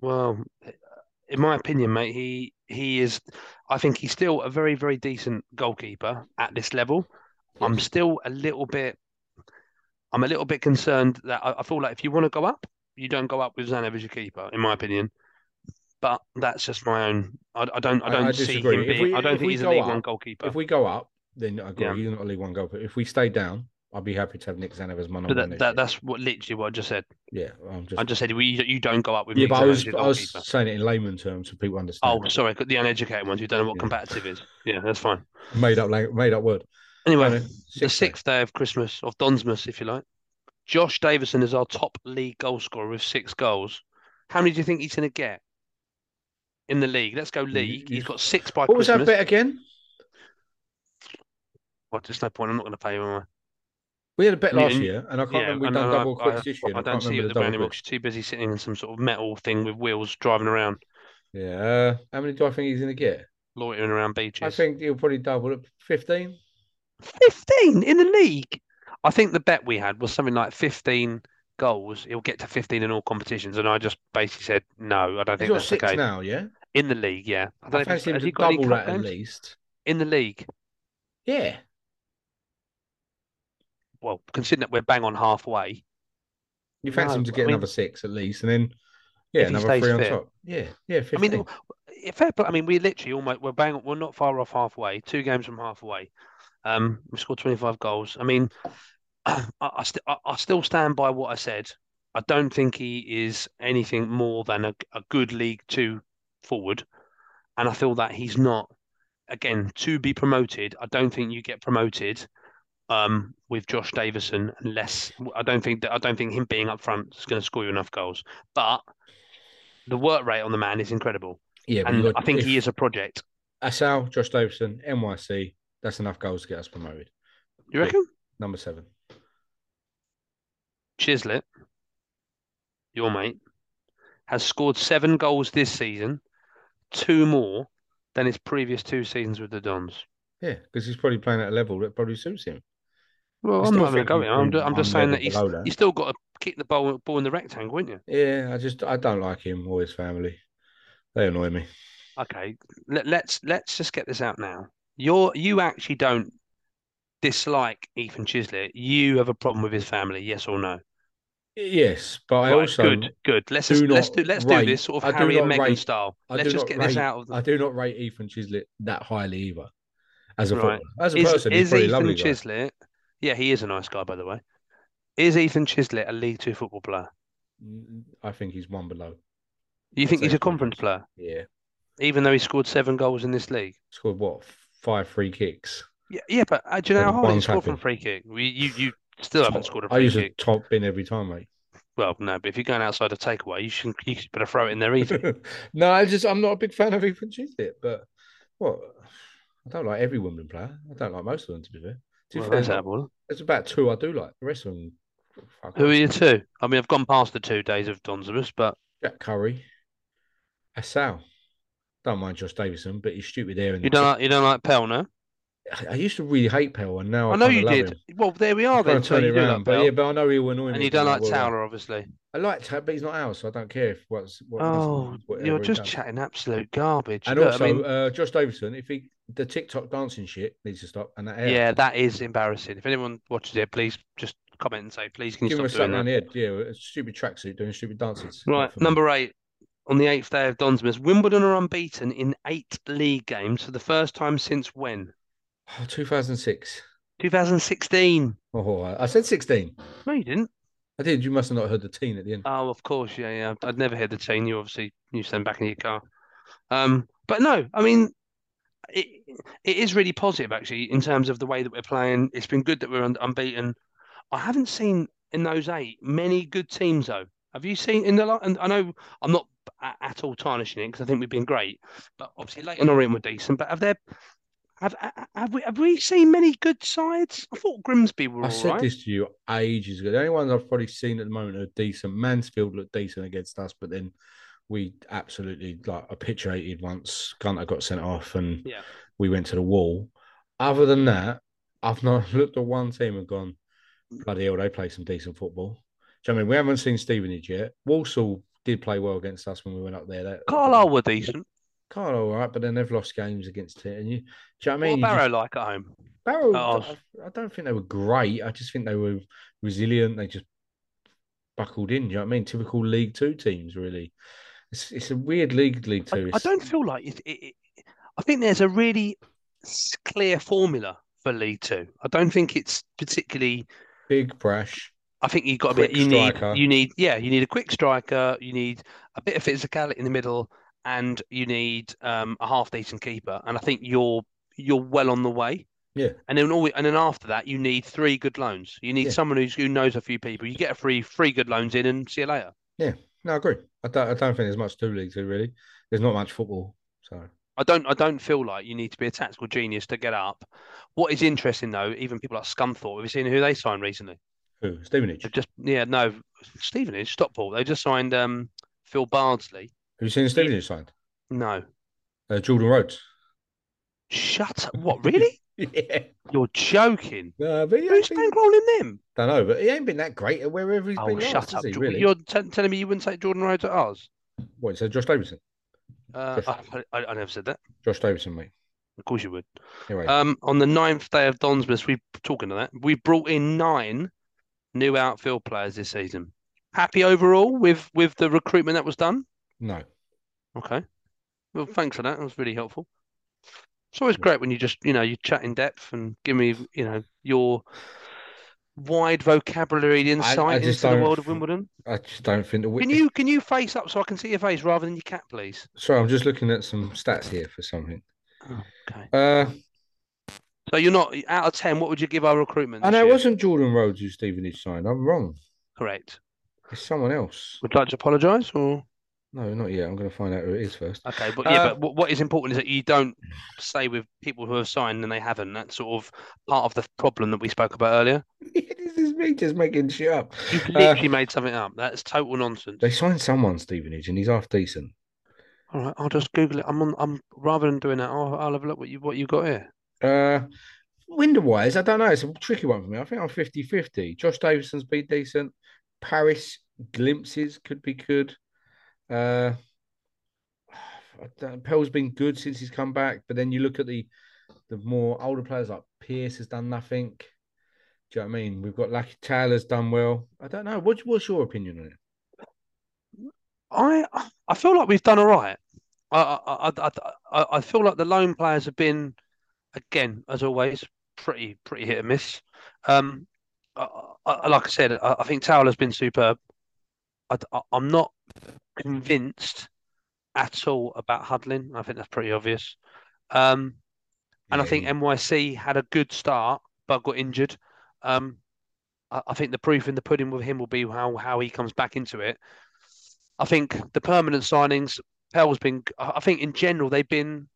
Well, in my opinion, mate, he he is. I think he's still a very very decent goalkeeper at this level. I'm still a little bit. I'm a little bit concerned that I, I feel like if you want to go up, you don't go up with Tzanev as your keeper, in my opinion. But that's just my own. I, I don't. I I- don't I see disagree. him being. we- I don't think he's a League One up- goalkeeper. If we go up, then I agree. Yeah. He's not a League One goalkeeper. If we stay down, I'd be happy to have Nik Tzanev as my number that, that that's what literally what I just said. yeah, I'm just. I just said we you don't go up with yeah, Nick but I was, I was saying it in layman terms so people understand. Oh, sorry, the uneducated ones who don't know what Yeah. competitive is. Yeah, that's fine. Made up, made up word. Anyway, the sixth day. sixth day of Christmas, of Donsmas, if you like. Josh Davison is our top league goal scorer with six goals. How many do you think he's going to get in the league? Let's go league. He's got six by What was that bet again? Well, there's no point. I'm not going to pay you. Am I? We had a bet last and- year, and I can't Yeah, remember. We've done I- double I- quicks this year. I I, don't can't see you at the the double. You're too busy sitting in some sort of metal thing with wheels driving around, Yeah. Uh, how many do I think he's going to get? loitering around beaches. I think he'll probably double it. 15? 15 in the league. I think the bet we had was something like 15 goals. He'll get to 15 in all competitions. And I just basically said, no, I don't He's think got that's the six case. now, yeah? In the league, yeah. I I don't know if he's, he got double that at least. In the league. Yeah. Well, considering that we're bang on halfway, You fancy No, him to get I mean- another six at least, and then, yeah, another three on fit. top. Yeah, yeah, I mean, fair play. I mean, we're literally almost we're bang. We're not far off halfway. Two games from halfway. Um, we scored 25 goals. I mean, I, I, st- I, I still stand by what I said. I don't think he is anything more than a, a good League Two forward, and I feel that he's not. Again, to be promoted, I don't think you get promoted um, with Josh Davison unless I don't think that I don't think him being up front is going to score you enough goals. But the work rate on the man is incredible, yeah, and got, I think he is a project. Assal, Josh Davison, NYC, that's enough goals to get us promoted. You reckon? Number seven. Chislett, your mate, has scored seven goals this season, two more than his previous two seasons with the Dons. Yeah, because he's probably playing at a level that probably suits him. Well, I I'm not having a go. he's at him. I'm, been I'm just saying that he's that. he's still got to kick the ball ball in the rectangle, isn't you? Yeah, I just I don't like him or his family. They annoy me. Okay, let, let's let's just get this out now. You're you actually don't dislike Ethan Chislett. You have a problem with his family, yes or no? Yes, but I also good, good. Let's do just, let's do let's rate- do this sort of Harry and Meghan rate- style. I Let's just get this rate- out of the I do not rate Ethan Chislett that highly either. As a Right. footballer. as a is, person, is Ethan lovely guy. Chislett? Yeah, he is a nice guy, by the way. Is Ethan Chislett a League Two football player? Mm, I think he's one below. You think he's a conference player, Yeah, even though he scored seven goals in this league? scored what five free kicks. Yeah, yeah, but uh, do you know how hard he scored from free kick? You, you, you still haven't scored a I free use a kick. top bin every time, mate. Well, no, but if you're going outside a takeaway, you should you should better throw it in there easy. no, I just I'm not a big fan of even choose it. But what I don't like every Wimbledon player. I don't like most of them to be fair. To be Well, fair, there's- about two I do like. The rest of them, Who are you two? I mean, I've gone past the two days of Donsmas, but Jack Currie, Assal. Don't mind Josh Davison, but he's stupid there. You don't like you don't like Pell, no? I, I used to really hate Pell, and now I, I know you did. Him. Well, there we are then. So turn it around, like but yeah, but I know he'll annoy me. and you don't like. Towler, obviously. I like Tab, but he's not ours, so I don't care if what's what. Oh, you're just chatting absolute garbage. And Look, I also, mean, uh, Josh Davison, if he the TikTok dancing shit needs to stop, and that hair. yeah, that is embarrassing. If anyone watches it, please just comment and say, please, can you give him stop slap doing that? Yeah, a stupid tracksuit doing stupid dances. Right, for me. number eight. On the eighth day of Donsmas, Wimbledon are unbeaten in eight league games for the first time since when? Oh, 2006. 2016. Oh, I I said 16. No, you didn't. I did. You must have not heard the teen at the end. Oh, of course, yeah, yeah. I'd never heard the team. You obviously you stand back in your car. Um, but no, I mean, it it is really positive actually in terms of the way that we're playing. It's been good that we're un- unbeaten. I haven't seen in those eight many good teams though. Have you seen in the? And I know I'm not at all tarnishing it because I think we've been great. But obviously, Leyton Orient were decent. But have there? Have, have we have we seen many good sides? I thought Grimsby were I said right. this to you ages ago. The only ones I've probably seen at the moment are decent. Mansfield looked decent against us, but then we absolutely like capitulated once Gunter got sent off and Yeah. we went to the wall. Other than that, I've not looked at one team and gone, bloody hell, they play some decent football. Do you know I mean? We haven't seen Stevenage yet. Walsall did play well against us when we went up there. That, Carlisle were decent. Carlisle, all right, but then they've lost games against it. And you, do you know what I mean? You Barrow just- like at home? Barrow, Oh. I, I don't think they were great. I just think they were resilient. They just buckled in. Do you know what I mean? Typical League Two teams, really. It's it's a weird league, League I, Two. I It's- don't feel like it, it, it. I think there's a really clear formula for League Two. I don't think it's particularly. big brash. I think you've got to Quick be. You need. You need. Yeah, you need a quick striker. You need a bit of physicality in the middle, and you need um, a half decent keeper. And I think you're you're well on the way. Yeah. And then all, and then after that, you need three good loans. You need Yeah. someone who's who knows a few people. You get a free three good loans in, and see you later. Yeah, no, I agree. I don't. I don't think there's much to League Two really. There's not much football. So I don't I don't feel like you need to be a tactical genius to get up. What is interesting though, even people like Scunthorpe, have you seen who they signed recently? who? Stevenage. They've just yeah, no, Stevenage, Stockport. They just signed um Phil Bardsley. Have you seen Stevenage signed? No. Uh, Jordan Rhodes. Shut up. What, really? yeah. You're joking. No, but Who's bankrolling them? don't know, but he ain't been that great at wherever he's Oh, been. shut last, up. he, really? You're t- telling me you wouldn't take Jordan Rhodes at ours? What? So Josh Davison. Uh, Josh- I, I, I never said that. Josh Davidson, mate. Of course you would. Anyway, Um, on the ninth day of Donsmas, we talking to that. We brought in nine new outfield players this season. Happy overall with with the recruitment that was done. No. Okay. Well, thanks for that. That was really helpful. It's always great when you just you know you chat in depth and give me you know your wide vocabulary insight I just into the world of Wimbledon. I just don't think that. we- Can you can you face up so I can see your face rather than your cat, please? Sorry, I'm just looking at some stats here for something. Okay. Uh, So you're not out of ten. What would you give our recruitment? I know it year? wasn't Jordan Rhodes who Stevenage signed. I'm wrong. correct. It's someone else. Would you like to apologise or? No, not yet. I'm going to find out who it is first. Okay, but yeah, Uh, but what, what is important is that you don't say with people who have signed and they haven't. That's sort of part of the problem that we spoke about earlier. this is me just making shit up. You've Uh, literally made something up. That's total nonsense. They signed someone, Stevenage, and he's half decent. All right, I'll just Google it. I'm on. I'm rather than doing that, I'll, I'll have a look what you what you got here. Uh, window wise, I don't know. It's a tricky one for me. I think I'm 50 50. Josh Davison's been decent. Paris glimpses could be good. Uh, Pell's been good since he's come back, but then you look at the the more older players like Pearce has done nothing. Do you know what I mean? We've got Lucky Taylor's done well. I don't know. What, what's your opinion on it? I I feel like we've done all right. I I I I, feel like the loan players have been, again as always, pretty pretty hit and miss. Um, I, I, like I said, I, think Taylor's been superb. I, I'm not convinced at all about Hudlin. I think that's pretty obvious. Um, and I think Yeah, NYC had a good start but got injured. Um, I, I think the proof in the pudding with him will be how how he comes back into it. I think the permanent signings, Pell's been. I think in general they've been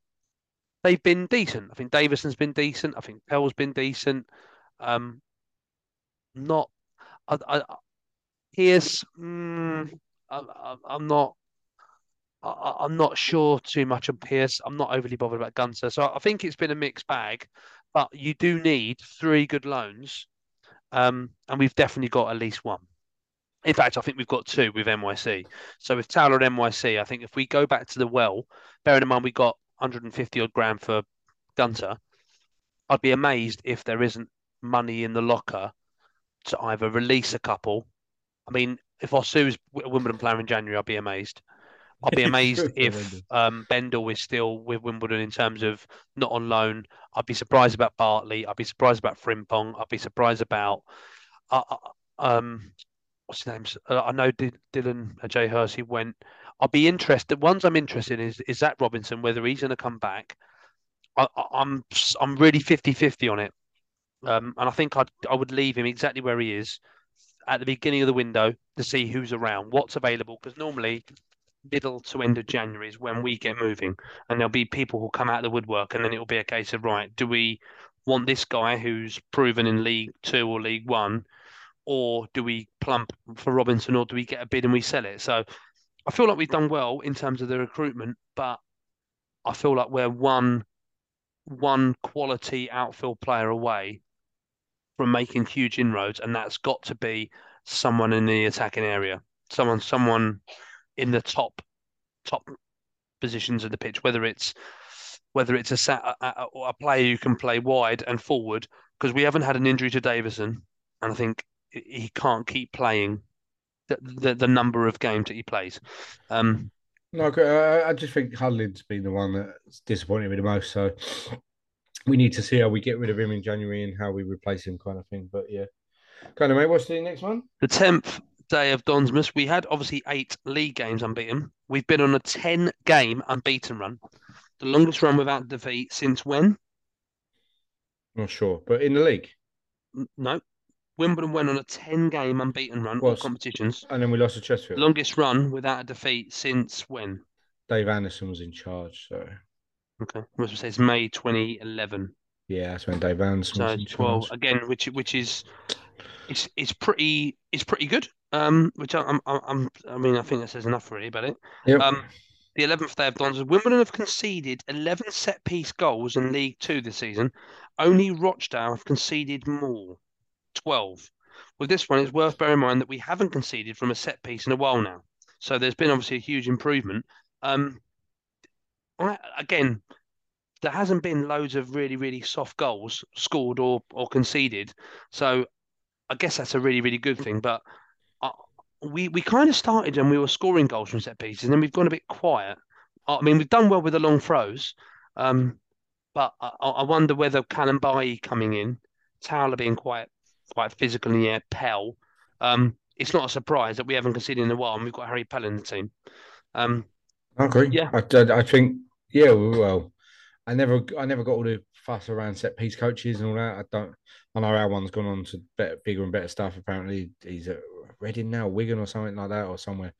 they've been decent. I think Davison's been decent. I think Pell's been decent. Um, not, I, I, Pearce. Mm, I, am not. I'm not sure too much on Pearce. I'm not overly bothered about Gunter. So I think it's been a mixed bag. But you do need three good loans, um, and we've definitely got at least one. In fact, I think we've got two with NYC. So with Towler and NYC, I think if we go back to the well, bearing in mind we got 150 odd grand for Gunter, I'd be amazed if there isn't money in the locker to either release a couple. I mean, if Osew's a Wimbledon player in January, I'd be amazed. I'd be amazed if um, Bendel is still with Wimbledon in terms of not on loan. I'd be surprised about Bartley. I'd be surprised about Frimpong. I'd be surprised about uh, uh um, what's his name? Uh, I know D- Dylan uh, J. Hersey went. I'll be interested. The ones I'm interested in is is Zach Robinson whether he's going to come back. I, am I'm, I'm really 50-50 on it, um, and I think I'd I would leave him exactly where he is at the beginning of the window to see who's around, what's available. Because normally, middle to end of January is when we get moving, and there'll be people who come out of the woodwork, and then it'll be a case of right, do we want this guy who's proven in League Two or League One or do we plump for Robinson, or do we get a bid and we sell it? So I feel like we've done well in terms of the recruitment, but I feel like we're one one quality outfield player away from making huge inroads, and that's got to be someone in the attacking area, someone someone in the top top positions of the pitch, whether it's whether it's a, a, a player who can play wide and forward, because we haven't had an injury to Davison, and I think he can't keep playing the, the, the number of games that he plays. Um, no, I, I just think Hudlin's been the one that's disappointed me the most. So we need to see how we get rid of him in January and how we replace him, kind of thing. But yeah, kind of mate. What's the next one? The tenth day of Donsmas. We had obviously eight league games unbeaten. We've been on a ten-game unbeaten run, the longest run without defeat since when? Not sure, but in the league. No, Wimbledon went on a 10 game unbeaten run of competitions. And then we lost to Chesterfield. Longest run without a defeat since when? Dave Anderson was in charge. So, okay. Must say it's May 2011. Yeah, that's when Dave so, was in charge. again, which which is it's it's pretty it's pretty good. Um, which I'm, I'm, I'm I mean I think that says enough really about it. Yep. Um, the 11th day of Dons, Wimbledon have conceded 11 set piece goals in League Two this season. Only Rochdale have conceded more. 12. With this one, it's worth bearing in mind that we haven't conceded from a set piece in a while now. So there's been obviously a huge improvement. Um, I, again, there hasn't been loads of really, really soft goals scored or, or conceded. So I guess that's a really, really good thing. But uh, we, we kind of started and we were scoring goals from set pieces, and then we've gone a bit quiet. I mean, we've done well with the long throws, um, but I, I wonder whether Callum Bailly coming in, Towler being quite quite physical in the air, Pell. Um, it's not a surprise that we haven't conceded in a while, and we've got Harry Pell in the team. Um, I agree. Yeah, I, I, think yeah. Well, I never, I never got all the fuss around set piece coaches and all that. I don't. I know our one's gone on to better, bigger and better stuff. Apparently, he's at Reading now, Wigan or something like that, or somewhere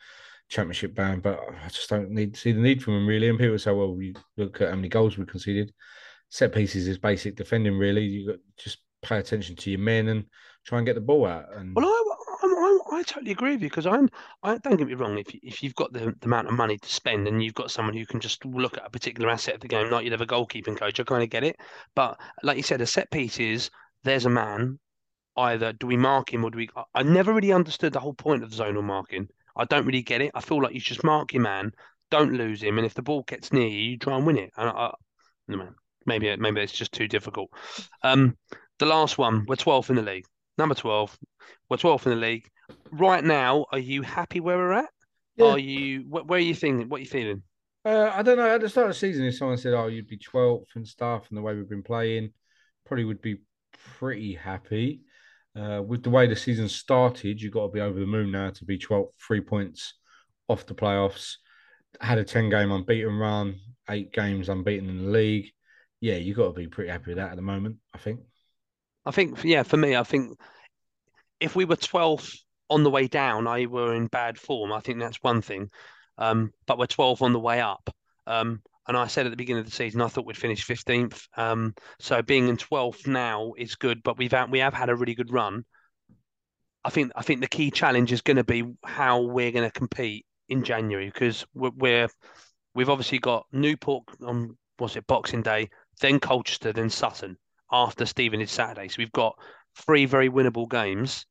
championship bound. But I just don't need see the need for him really. And people say, well, we look at how many goals we conceded. Set pieces is basic defending. Really, you got just pay attention to your men and try and get the ball out. And well, I, I, I, I totally agree with you because I'm. I don't get me wrong. If if you've got the, the amount of money to spend and you've got someone who can just look at a particular asset of the game, like you'd have a goalkeeping coach, I kind of get it. But like you said, a set piece is there's a man. Either do we mark him or do we? I never really understood the whole point of zonal marking. I don't really get it. I feel like you just mark your man, don't lose him, and if the ball gets near you, you try and win it. And I, I, maybe maybe it's just too difficult. Um, the last one, we're 12th in the league. Number 12. We're 12th in the league. Right now, are you happy where we're at? Yeah. Are you, where are you thinking? What are you feeling? Uh, I don't know. At the start of the season, if someone said, oh, you'd be 12th and stuff, and the way we've been playing, probably would be pretty happy. Uh, with the way the season started, you've got to be over the moon now to be 12, three points off the playoffs. Had a 10 game unbeaten run, eight games unbeaten in the league. Yeah, you've got to be pretty happy with that at the moment, I think. I think, yeah, for me, I think if we were 12th on the way down, I were in bad form. I think that's one thing. Um, but we're 12 on the way up. Um, and I said at the beginning of the season, I thought we'd finish 15th. Um, so being in 12th now is good, but we've had, we have had a really good run. I think I think the key challenge is going to be how we're going to compete in January because we're, we're we've obviously got Newport on what's it Boxing Day, then Colchester, then Sutton after Stevenage Saturday. So we've got three very winnable games.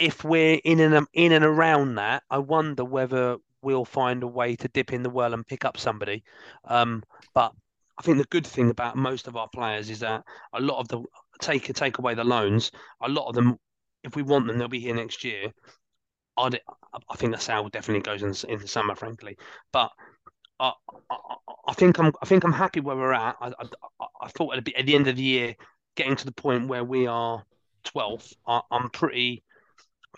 If we're in and in and around that, I wonder whether we'll find a way to dip in the well and pick up somebody. Um, but I think the good thing about most of our players is that a lot of the take take away the loans, a lot of them, if we want them, they'll be here next year. I'd, I think the sale definitely goes in, in the summer, frankly. But I, I, I, think I'm I think I'm happy where we're at. I, I, I thought at the, at the end of the year, getting to the point where we are 12th, I, I'm pretty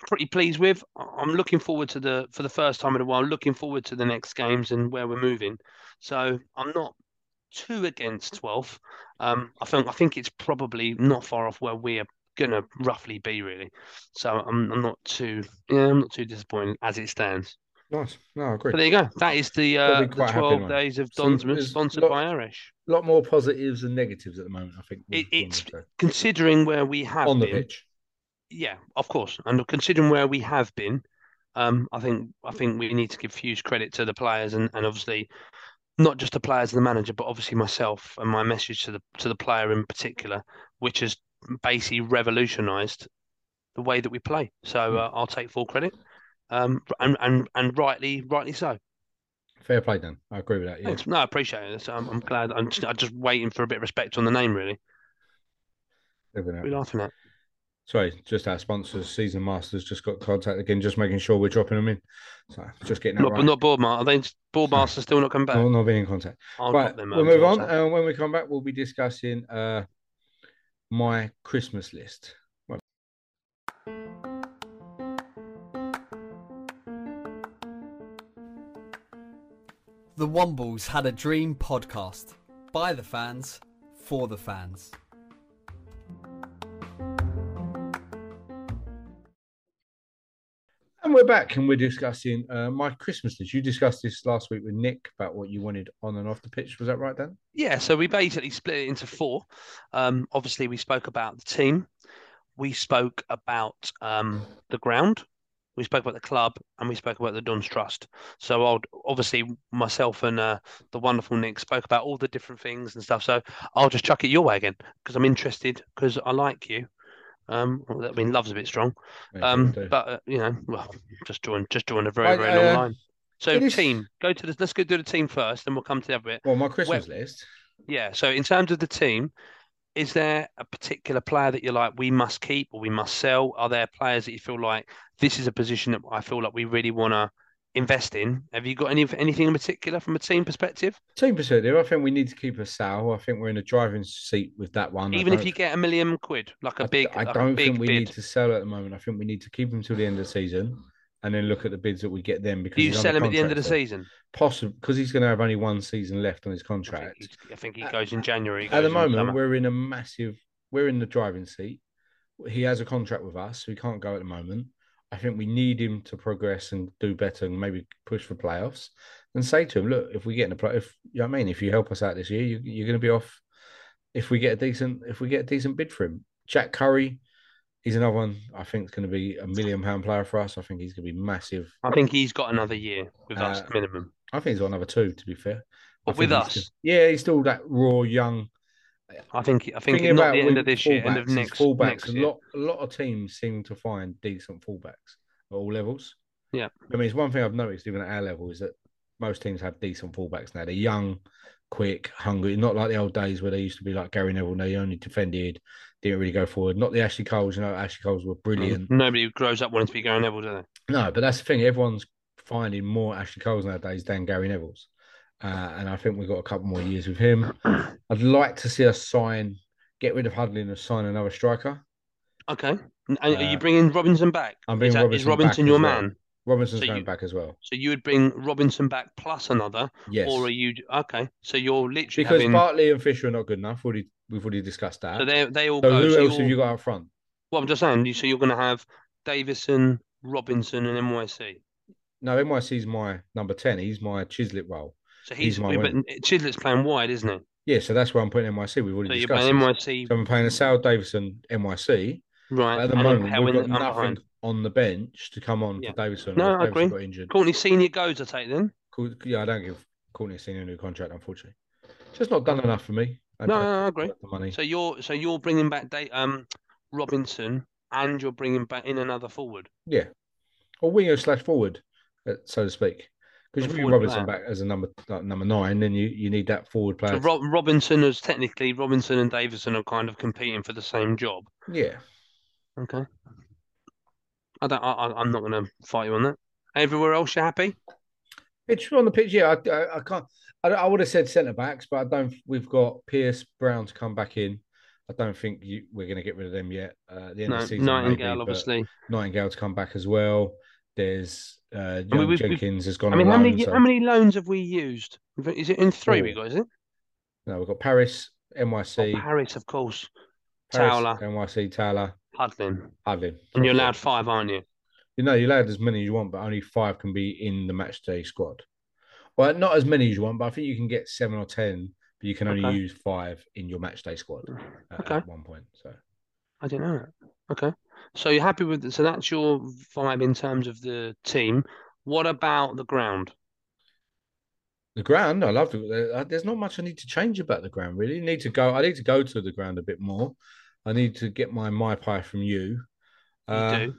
pretty pleased with. I'm looking forward to the for the first time in a while. Looking forward to the next games and where we're moving. So I'm not too against 12th. Um, I think I think it's probably not far off where we're gonna roughly be really. So I'm I'm not too yeah I'm not too disappointed as it stands. Nice. No, I agree. But there you go. That is the uh, the 12 days of So Donsmas there's sponsored lot- by Arash. A lot more positives than negatives at the moment, I think. It, it's considering where we have on the been. pitch. Yeah, of course. And considering where we have been, um, I think I think we need to give huge credit to the players and, and obviously not just the players and the manager, but obviously myself and my message to the to the player in particular, which has basically revolutionised the way that we play. So uh, I'll take full credit, um, and and and rightly rightly so. Fair play, Dan. I agree with that. Yeah. Thanks. No, I appreciate it. I'm, I'm glad. I'm just, I'm just waiting for a bit of respect on the name, really. Living What out. are we laughing at? Sorry, just our sponsors, Season Masters, just got contact again, just making sure we're dropping them in. So just getting that Not, right. not Boardmaster. Are they Boardmaster still not coming back? Not, not being in contact. I'll right, them. we'll move on. WhatsApp. And when we come back, we'll be discussing uh, my Christmas list. Right. The Wombles had a dream podcast. By the fans, for the fans. We're back and we're discussing uh, my Christmas list. You discussed this last week with Nick about what you wanted on and off the pitch. Was that right, Dan? Yeah, so we basically split it into four. Um, obviously, we spoke about the team, we spoke about um, the ground, we spoke about the club, and we spoke about the Dons Trust. So, I'll obviously myself and uh, the wonderful Nick spoke about all the different things and stuff. So, I'll just chuck it your way again because I'm interested because I like you. Um, well, I mean, love's a bit strong, um, but uh, you know, well, just drawing just drawing a very I- very long uh, line. So, is- team, go to the let's go do the team first, then we'll come to the other bit. Well, my Christmas list. Yeah. So in terms of the team, is there a particular player that you're like, we must keep or we must sell? Are there players that you feel like this is a position that I feel like we really want to invest in? Have you got any anything in particular from a team perspective? Team perspective, I think we need to keep a sale. I think we're in a driving seat with that one. Even if you get a million quid, like a I- big, I like don't big think we bid. need to sell at the moment. I think we need to keep him till the end of the season, and then look at the bids that we get then. Because Do you sell him at the end of the season? Possible because he's going to have only one season left on his I think, contract. I think he goes in January. he At the moment, summer. we're in a massive. We're in the driving seat. He has a contract with us, so he can't go at the moment. I think we need him to progress and do better, and maybe push for playoffs. And say to him, look, if we get in the play, if you know what I mean, if you help us out this year, you, you're going to be off. If we get a decent, if we get a decent bid for him, Jack Currie, he's another one. I think is going to be a million pound player for us. I think he's going to be massive. I think he's got another year with us Uh, minimum. I think he's got another two. To be fair, But with us? yeah, he's still that raw young. I think I think Thinking not about the end of this year, end of next fullbacks. next a lot, a lot of teams seem to find decent fullbacks at all levels. Yeah. I mean, it's one thing I've noticed even at our level is that most teams have decent fullbacks now. They're young, quick, hungry. Not like the old days where they used to be like Gary Neville. They only defended, didn't really go forward. Not the Ashley Coles. You know, Ashley Coles were brilliant. Mm. Nobody grows up wanting to be Gary Neville, do they? No, but that's the thing. Everyone's finding more Ashley Coles nowadays than Gary Neville's. Uh, and I think we've got a couple more years with him. I'd like to see us sign, get rid of Hudlin and sign another striker. Okay. And are you Uh, bringing Robinson back? I'm is, bringing that, is Robinson Robinson back your as well. man? Robinson's So going you- back as well. So you would bring Robinson back plus another, Yes. or are you okay? So you're literally because having. Bartley and Fisher are not good enough. Already, we've already discussed that. so they they all So go. who so else you're- have you got up front? Well, I'm just saying. you- So you're going to have Davison, Robinson, and NYC. No, NYC's my number 10. He's my Chislett role. So He's he's, my but. Chislett's playing wide, isn't he? Yeah, so that's where I'm putting NYC. We've already So you're playing this. NYC, So I'm playing Assal Davison NYC. right? But at the and moment, we've got nothing behind. on the bench to come on Yeah. for Davison. No, I Davison agree. got injured. Courtney Senior goes, I take then. Yeah, I don't give Courtney Senior a new contract, unfortunately. Just not done enough for me. No, no, I agree. The money. So you're so you're bringing back Da- um Robinson, and you're bringing back in another forward. Yeah, or winger slash forward, uh, so to speak. Because you bring Robinson player. back as a number like number nine, then you, you need that forward player. So Rob, Robinson is technically Robinson and Davison are kind of competing for the same job. yeah, Okay. I don't. I, I'm not going to fight you on that. Everywhere else, you happy? it's on the pitch. Yeah, I, I, I can't. I, I would have said centre backs, but I don't. We've got Pearce Brown to come back in. I don't think you, we're going to get rid of them yet. Uh, the end No, of the season, Nightingale, maybe, obviously. Nightingale to come back as well. There's uh, I mean, we've- we've- Jenkins has gone I mean, how many so- how many loans have we used? Is it in three? We got is it? No, we've got Paris, Oh, NYC, Paris, of course. Paris, Towler. NYC, Towler, Hudlin, Hudlin. and you're allowed five, aren't you? You know, you're allowed as many as you want, but only five can be in the match day squad. Well, not as many as you want, but I think you can get seven or ten, but you can only Okay. use five in your match day squad uh, Okay. at one point. So I didn't know that. Okay. So you're happy with it. so that's your vibe in terms of the team. What about the ground? the ground, I love it. Uh, There's not much I need to change about the ground, really. need to go. I need to go to the ground a bit more. I need to get my my pie from you. You Uh, do.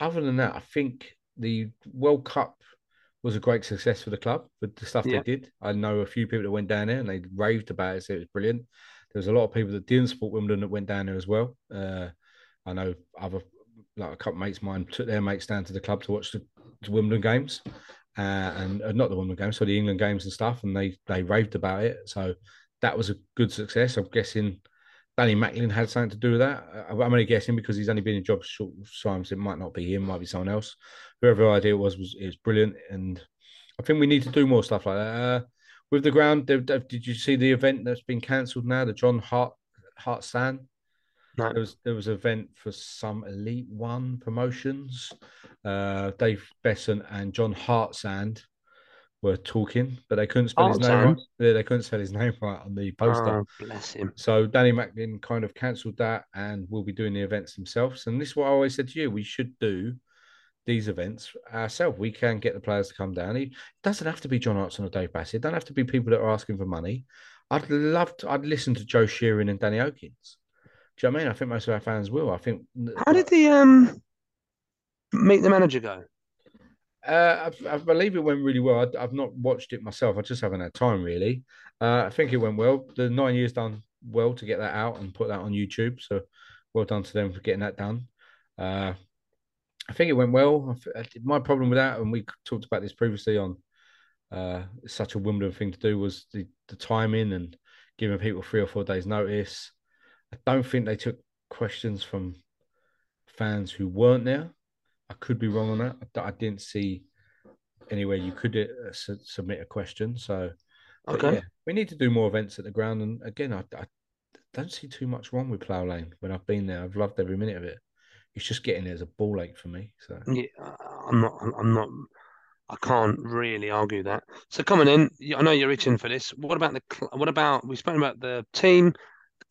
Other than that, I think the World Cup was a great success for the club with the stuff Yeah. they did. I know a few people that went down there and they raved about it, said it was brilliant. There was a lot of people that didn't support Wimbledon that went down there as well. Uh, I know other like a couple mates of mine took their mates down to the club to watch the, the Wimbledon games, uh, and uh, not the Wimbledon games, so the England games and stuff, and they they raved about it. So that was a good success. I'm guessing Danny Macklin had something to do with that. I- I'm only guessing because he's only been in jobs short times. It might not be him, might be someone else. Whoever idea was was is brilliant, and I think we need to do more stuff like that. Uh, with the ground, did, did you see the event that's been cancelled now? The John Hart Hart Stand. No. There was there was an event for some Elite One promotions. Uh, Dave Bassett and John Hartson were talking, but they couldn't spell his name right. Yeah, they couldn't spell his name right on the poster. Oh, bless him. So Danny Macklin kind of cancelled that and will be doing the events themselves. And this is what I always said to you: we should do these events ourselves. We can get the players to come down. It doesn't have to be John Hartson or Dave Bassett. It don't have to be people that are asking for money. I'd love to. I'd listen to Joe Sheeran and Danny Okins. Do you know what I mean? I think most of our fans will. I think. How did the um meet the manager go? Uh, I, I believe it went really well. I, I've not watched it myself. I just haven't had time really. Uh, I think it went well. The nine years done well to get that out and put that on YouTube. So well done to them for getting that done. Uh, I think it went well. My problem with that, and we talked about this previously on uh, such a Wimbledon thing to do, was the, the timing and giving people three or four days' notice. I don't think they took questions from fans who weren't there. I could be wrong on that. I, I didn't see anywhere you could uh, su- submit a question. So, Okay. yeah, we need to do more events at the ground. And again, I, I don't see too much wrong with Plough Lane when I've been there. I've loved every minute of it. It's just getting there as a ball ache for me. So, Yeah, I'm not. I'm not. I can't really argue that. So coming in, I know you're itching for this. What about the? What about we spoke about the team,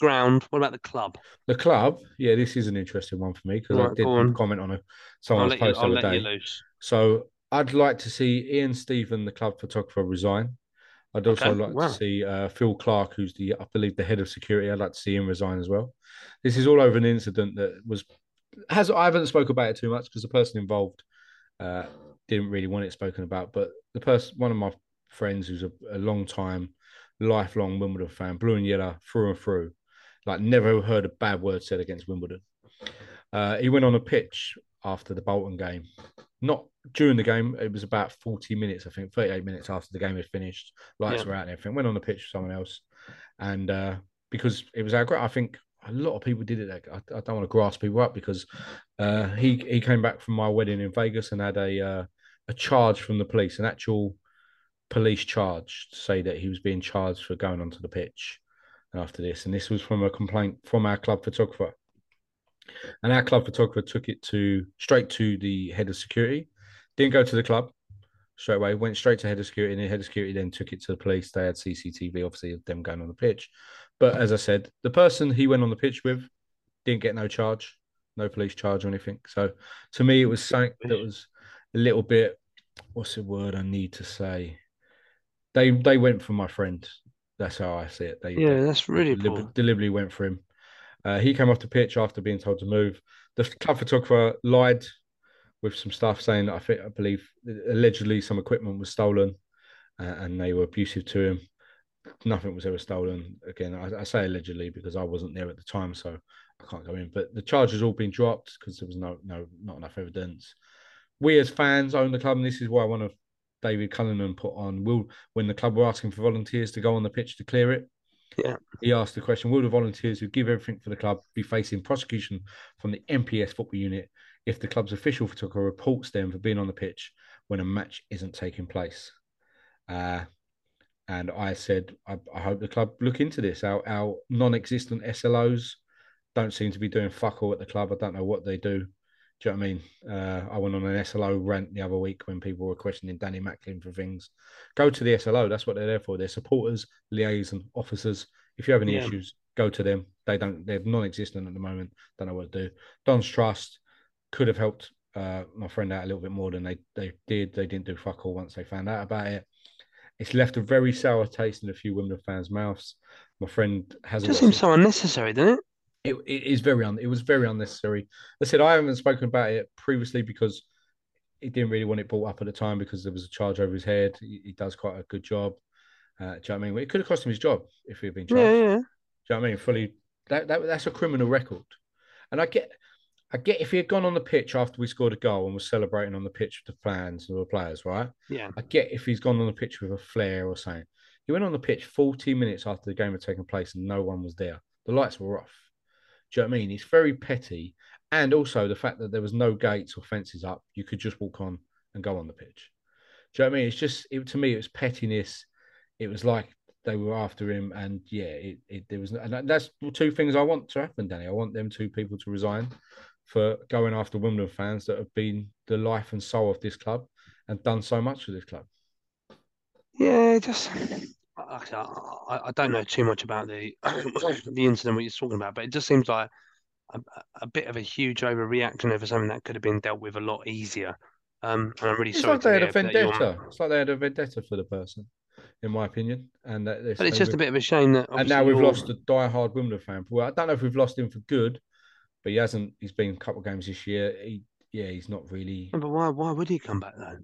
ground. What about the club? the club, yeah, this is an interesting one for me because I did on. comment on a someone's post the other day. So I'd like to see Ian Stephen, the club photographer, resign. I'd also Okay, like wow. to see uh, Phil Clark, who's the, I believe, the head of security. I'd like to see him resign as well. This is all over an incident that was has I haven't spoke about it too much because the person involved uh, didn't really want it spoken about. But the person, one of my friends, who's a, a long time, lifelong Wimbledon fan, blue and yellow through and through, like never heard a bad word said against Wimbledon. Uh, he went on a pitch after the Bolton game, not during the game. It was about forty minutes, I think, thirty-eight minutes after the game had finished. Lights Yeah. were out and everything. Went on the pitch with someone else, and uh, because it was our great, I think a lot of people did it. I, I don't want to grasp people up because uh, he he came back from my wedding in Vegas and had a uh, a charge from the police, an actual police charge to say that he was being charged for going onto the pitch after this, and this was from a complaint from our club photographer. And our club photographer took it to straight to the head of security. Didn't go to the club straight away. Went straight to head of security, and the head of security then took it to the police. They had CCTV, obviously, of them going on the pitch. But as I said, the person he went on the pitch with didn't get no charge, no police charge or anything. So to me, it was something that was a little bit. What's the word I need to say? They they went for my friend. That's how I see it. They Yeah, that's really poor. deliberately went for him. Uh, he came off the pitch after being told to move. The club photographer lied with some stuff, saying that I think I believe allegedly some equipment was stolen, uh, and they were abusive to him. Nothing was ever stolen. Again, I, I say allegedly because I wasn't there at the time, so I can't go in. But the charges all been dropped because there was no no not enough evidence. We as fans own the club, and this is why I want of David Cullinan put on will when the club were asking for volunteers to go on the pitch to clear it. Yeah. He asked the question: Will the volunteers who give everything for the club be facing prosecution from the MPS football unit if the club's official photographer reports them for being on the pitch when a match isn't taking place? Uh, and I said, I, I hope the club look into this. Our, our non-existent SLOs don't seem to be doing fuck all at the club. I don't know what they do. Do you know what I mean? Uh, I went on an SLO rant the other week when people were questioning Danny Macklin for things. Go to the SLO. That's what they're there for. They're supporters, liaison officers. If you have any Yeah. issues, go to them. They don't. They're non-existent at the moment. Don't know what to do. Don's Trust could have helped uh, my friend out a little bit more than they they did. They didn't do fuck all once they found out about it. It's left a very sour taste in a few Wimbledon fans' mouths. My friend hasn't. just seems so unnecessary, doesn't it? It, it is very un, it was very unnecessary. I said I haven't spoken about it previously because he didn't really want it brought up at the time because there was a charge over his head. He, he does quite a good job. Uh, do you know what I mean? It could have cost him his job if he had been charged. Yeah, Do you know what I mean? Fully that, that that's a criminal record. And I get I get if he had gone on the pitch after we scored a goal and was celebrating on the pitch with the fans and the players, right? Yeah. I get if he's gone on the pitch with a flare or something. He went on the pitch 40 minutes after the game had taken place and no one was there. The lights were off. Do you know what I mean? It's very petty. And also the fact that there was no gates or fences up, you could just walk on and go on the pitch. Do you know what I mean? It's just, it, to me, it was pettiness. It was like they were after him. And yeah, it, it there was, and that's two things I want to happen, Danny. I want them two people to resign for going after Wimbledon fans that have been the life and soul of this club and done so much for this club. Yeah, just I, I, don't know too much about the the incident what you're talking about, but it just seems like a, a bit of a huge overreaction over something that could have been dealt with a lot easier. Um, and I'm really It's sorry like they had a hear that you're- vendetta. It's like they had a vendetta for the person, in my opinion. And that But it's just a bit of a shame that And now we've you're- lost a die-hard Wimbledon fan. Well, I don't know if we've lost him for good, but he hasn't. He's been a couple of games this year. He, yeah, he's not really. But why why would he come back though?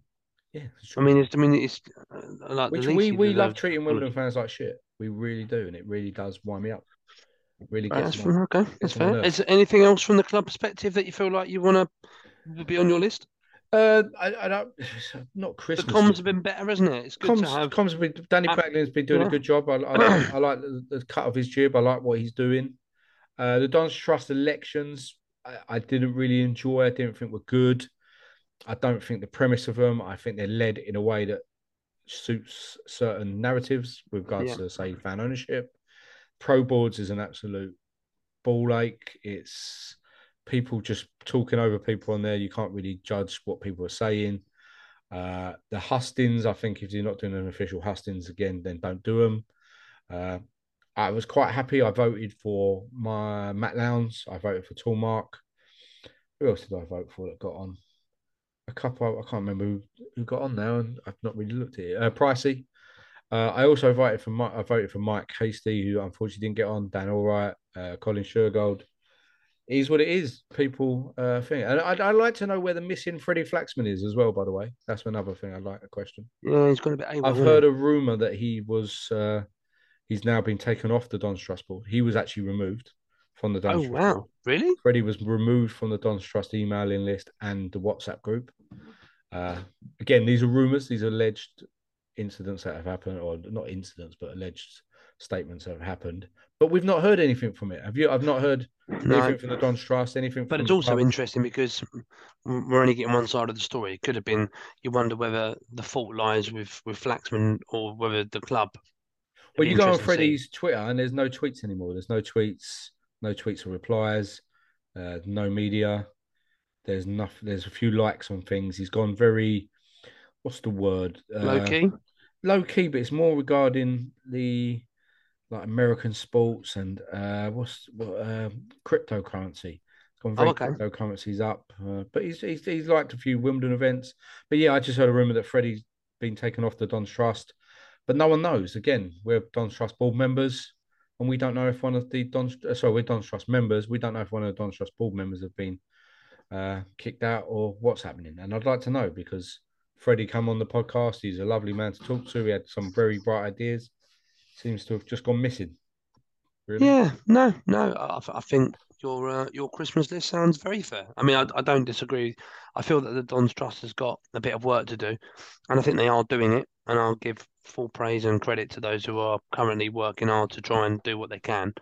Yeah, it's I mean, it's I mean, it's uh, like Which the we we love treating. Wimbledon fans like shit. We really do, and it really does wind me up. It really gets that's my- okay, that's fair. nerves. Is there anything else from the club perspective that you feel like you want to be on your list? Uh, I, I don't. Not Christmas. The comms have been better, hasn't it? It's good Comms, to have. comms have been, Danny Uh, Cracklin's been doing yeah. a good job. I, I, like- I like the, the cut of his jib. I like what he's doing. Uh, the Don's Trust elections, I, I didn't really enjoy. I didn't think were good. I don't think the premise of them. I think they're led in a way that suits certain narratives with regards Yeah. to say fan ownership. Pro boards is an absolute ball ache. It's people just talking over people on there. You can't really judge what people are saying. Uh, the hustings, I think, if you're not doing an official hustings again, then don't do them. Uh, I was quite happy. I voted for my Matt Lowndes. I voted for Toolmark. Who else did I vote for that got on? A couple. I can't remember who, who got on now, and I've not really looked at it. Uh, Pricey. Uh, I also voted for Mike. I voted for Mike Hasty, who unfortunately didn't get on. Dan Allwright, uh, Colin Shergold. It is what it is. People uh, think, and I'd, I'd like to know where the missing Freddie Flaxman is as well. By the way, that's another thing I'd like to question. Yeah, he's got a bit. AWOL, I've heard he? a rumor that he was. Uh, he's now been taken off the Don Trust board. He was actually removed from the Don Oh Trust wow, really? Freddie was removed from the Don Trust emailing list and the WhatsApp group. Uh, again, these are rumors. These are alleged incidents that have happened, or not incidents, but alleged statements that have happened. But we've not heard anything from it. Have you? I've not heard No. anything from the Don Trust. Anything. But it's also interesting because we're only getting one side of the story. It could have been you wonder whether the fault lies with with Flaxman or whether the club. Well, you go on. Freddie's Twitter and there's no tweets anymore. There's no tweets, no tweets or replies. Uh, no media. There's nothing. There's a few likes on things. He's gone very. What's the word? Uh, Low key. Low key, but it's more regarding the like American sports and uh, what's what uh, cryptocurrency. It's gone Oh, very okay. cryptocurrency's up, uh, but he's, he's he's liked a few Wimbledon events. But yeah, I just heard a rumor that Freddie's been taken off the Don's Trust, but no one knows. Again, we're Don's Trust board members, and we don't know if one of the Don's uh, sorry we're Dons Trust members. We don't know if one of the Dons Trust board members have been uh, kicked out or what's happening. And I'd like to know because Freddie come on the podcast. He's a lovely man to talk to. He had some very bright ideas. Seems to have just gone missing. Really? Yeah, no, no. I, I think your uh, your Christmas list sounds very fair. I mean, I, I don't disagree. I feel that the Dons Trust has got a bit of work to do, and I think they are doing it. And I'll give full praise and credit to those who are currently working hard to try and do what they can.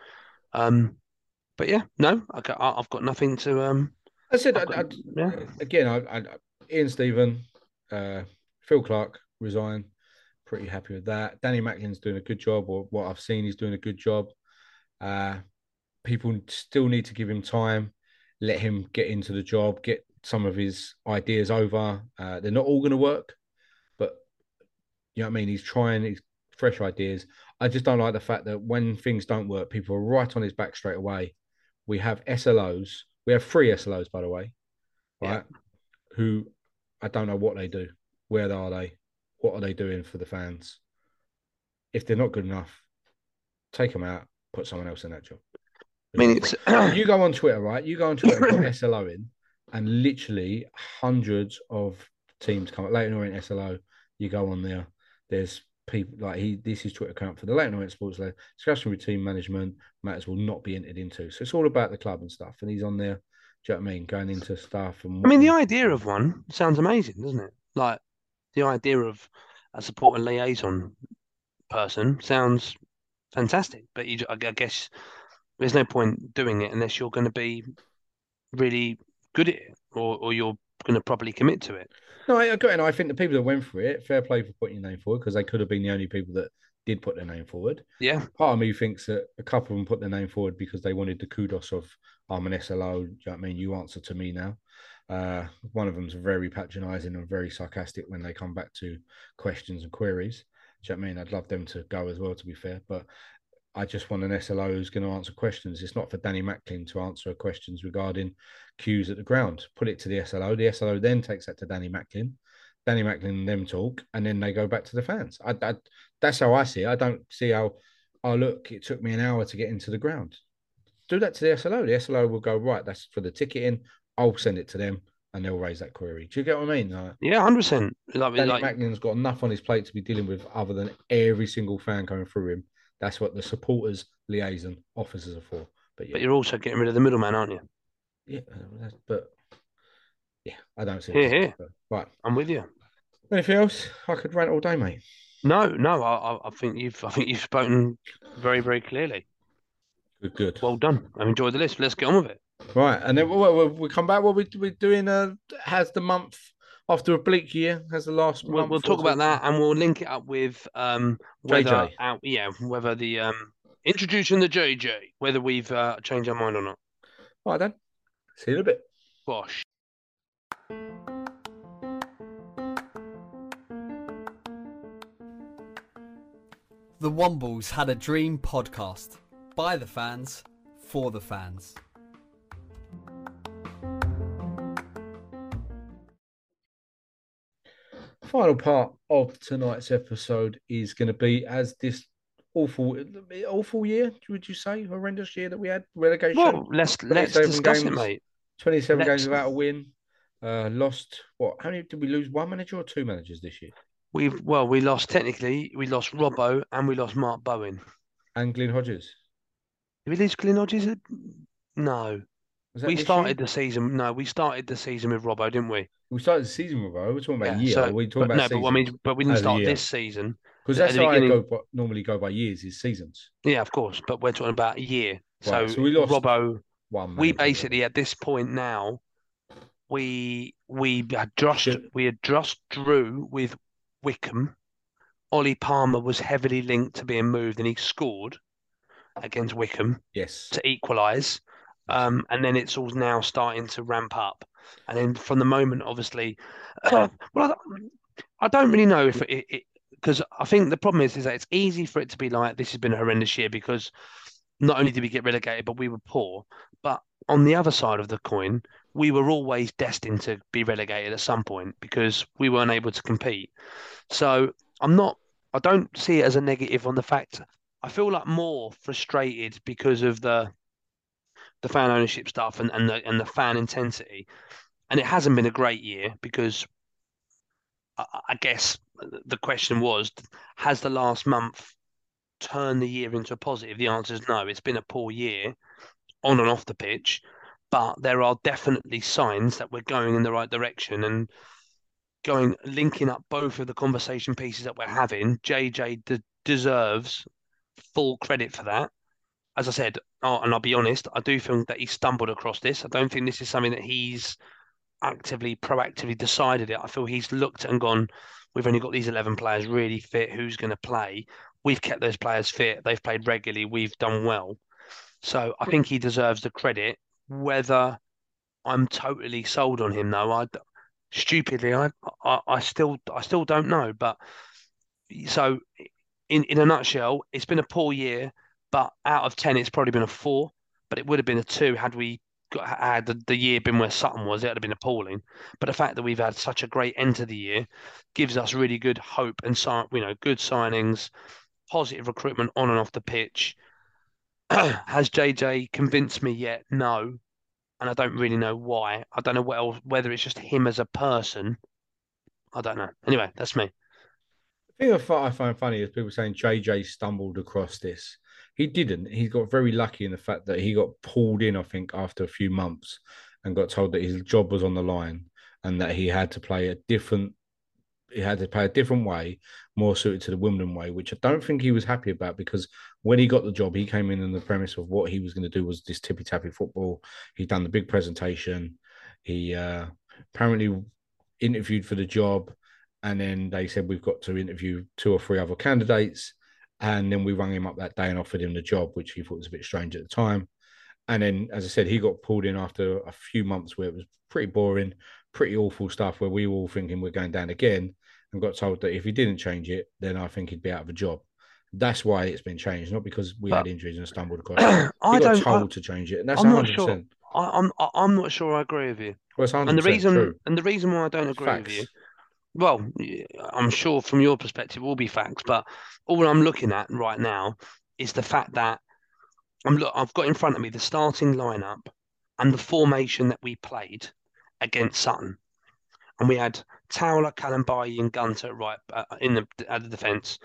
Um, but yeah, no, I, I- I've got nothing to um. I said, I, I've I, got- yeah. again, I, I, Ian Stephen, uh, Phil Clark resign. Pretty happy with that. Danny Macklin's doing a good job, or what I've seen, he's doing a good job. Uh, people still need to give him time, let him get into the job, get some of his ideas over. Uh, they're not all going to work, you know what I mean. He's trying his fresh ideas. I just don't like the fact that when things don't work, people are right on his back straight away. We have SLOs. We have three SLOs, by the way, Yeah. right? Who I don't know what they do. Where are they? What are they doing for the fans? If they're not good enough, take them out. Put someone else in that job. I mean, it's you go on Twitter, right? You go on Twitter and put SLO in, and literally hundreds of teams come up. Leyton Orient SLO, you go on there. There's people like he. This is Twitter account for the Leyton Orient Sports League. Discussion with team management matters will not be entered into. So it's all about the club and stuff. And he's on there. Do you know what I mean? Going into stuff and. I mean, the idea of one sounds amazing, doesn't it? Like the idea of a support and liaison person sounds fantastic. But you, I I guess there's no point doing it unless you're going to be really good at it, or or you're going to properly commit to it. No, I agree. And I think the people that went for it, fair play for putting your name forward because they could have been the only people that did put their name forward. Yeah, part of me thinks that a couple of them put their name forward because they wanted the kudos of I'm an SLO. Do you know what I mean? You answer to me now. Uh, one of them's very patronising and very sarcastic when they come back to questions and queries. Do you know what I mean? I'd love them to go as well, to be fair. But I just want an SLO who's going to answer questions. It's not for Danny Macklin to answer questions regarding cues at the ground. Put it to the SLO. The SLO then takes that to Danny Macklin. Danny Macklin and them talk, and then they go back to the fans. I, I, that's how I see it. I don't see how, oh, look, it took me an hour to get into the ground. Do that to the SLO. The SLO will go, right, that's for the ticketing. I'll send it to them and they'll raise that query. Do you get what I mean? Like, yeah, hundred percent. Like, Danny like Macklin's got enough on his plate to be dealing with other than every single fan going through him. That's what the supporters, liaison officers are for. But yeah, but you're also getting rid of the middleman, aren't you? Yeah, uh, but yeah, I don't see it. here. But- Right. I'm with you. Anything else? I could rant all day, mate. No, no, I, I- think you've, I think you've spoken very, very clearly. Good, good. Well done. I've enjoyed the list. Let's get on with it. Right, and then we, we, come back. What we we doing? Uh, has the month after a bleak year? Has the last We'll, month? we'll talk about that, and we'll link it up with um whether JJ. out, yeah whether the um introducing the JJ whether we've uh, changed our mind or not. Right then. See you in a bit. Bosh. The Wombles had a dream podcast by the fans for the fans. Final part of tonight's episode is going to be as this awful, awful year. Would you say horrendous year that we had relegation? Well, let's let's 27 discuss it, mate. Twenty-seven let's- games without a win. Uh, lost what? How many did we lose? One manager or two managers this year? We've well, we lost technically. We lost Robbo and we lost Mark Bowen. And Glyn Hodges. Did we lose Glyn Hodges? No, we started year? the season. No, we started the season with Robbo, didn't we? We started the season with. Robbo. We're talking about Yeah, year. so- we talking but about no, but I mean, but we didn't start year. this season. because that's how I go. By, normally go by years. Is seasons. Yeah, of course, but we're talking about a year. Right, so, so we lost Robbo. One. we basically at this point now we we had just Should- we had just drew with Wycombe. Ollie Palmer was heavily linked to being moved, and he scored against Wycombe yes. to equalise. Um, and then it's all now starting to ramp up. And then from the moment, obviously, well, I, I don't really know if it, because I think the problem is is that it's easy for it to be like this has been a horrendous year because not only did we get relegated, but we were poor. But on the other side of the coin, we were always destined to be relegated at some point because we weren't able to compete. So I'm not, I don't see it as a negative on the fact. I feel like more frustrated because of the the fan ownership stuff and, and the and the fan intensity. And it hasn't been a great year because I, I guess the question was, has the last month turned the year into a positive? The answer is no. It's been a poor year on and off the pitch, but there are definitely signs that we're going in the right direction and going linking up both of the conversation pieces that we're having. JJ de- deserves full credit for that. As I said, oh, and I'll be honest, I do think that he stumbled across this. I don't think this is something that he's actively, proactively decided it. I feel he's looked and gone, we've only got these 11 players really fit. Who's going to play? We've kept those players fit. They've played regularly. We've done well. So I hmm. think he deserves the credit. Whether I'm totally sold on him, though, I stupidly, I, I, I still, I still don't know. But so, in in a nutshell, it's been a poor year. But out of ten, it's probably been a four. But it would have been a two had we got, had the, the year been where Sutton was. It would have been appalling. But the fact that we've had such a great end to the year gives us really good hope and you know good signings, positive recruitment on and off the pitch. Has JJ convinced me yet? No, and I don't really know why. I don't know what else, whether it's just him as a person. I don't know. Anyway, that's me. The thing I find funny is people saying JJ stumbled across this. He didn't. He got very lucky in the fact that he got pulled in, I think, after a few months and got told that his job was on the line and that he had to play a different he had to play a different way, more suited to the Wimbledon way, which I don't think he was happy about because when he got the job, he came in on the premise of what he was going to do was this tippy tappy football. He'd done the big presentation. He uh, apparently interviewed for the job, and then they said we've got to interview two or three other candidates. And then we rang him up that day and offered him the job, which he thought was a bit strange at the time. And then, as I said, he got pulled in after a few months where it was pretty boring, pretty awful stuff where we were all thinking we're going down again and got told that if he didn't change it, then I think he'd be out of a job. That's why it's been changed, not because we but, had injuries and stumbled across. I got told I, to change it, and that's I'm 100%. Not sure. I, am I'm, I'm not sure I agree with you. Well, and the reason true. and the reason why I don't agree facts. with you, well, I'm sure from your perspective will be facts, but all I'm looking at right now is the fact that I'm look. I've got in front of me the starting lineup and the formation that we played against Sutton and we had Towler, Kalambayi, and Gunter right uh, in the at the defence.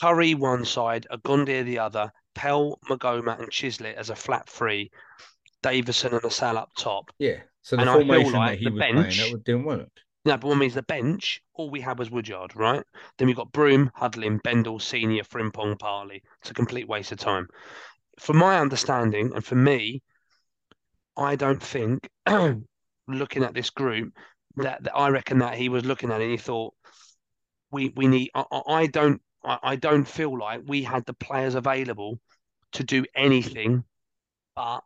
Currie one side, Ogundere the other, Pell, Maghoma, and Chislett as a flat three, Davison and Assal up top. Yeah. So the and formation like that he was bench, playing that didn't work. No, but what means the bench, all we had was Woodyard, right? Then we got Broom, Hudlin, Bendel, Senior, Frimpong, Parley. It's a complete waste of time. From my understanding, and for me, I don't think, looking at this group, that, that I reckon that he was looking at it and he thought, we we need. I, I don't I, I don't feel like we had the players available to do anything, but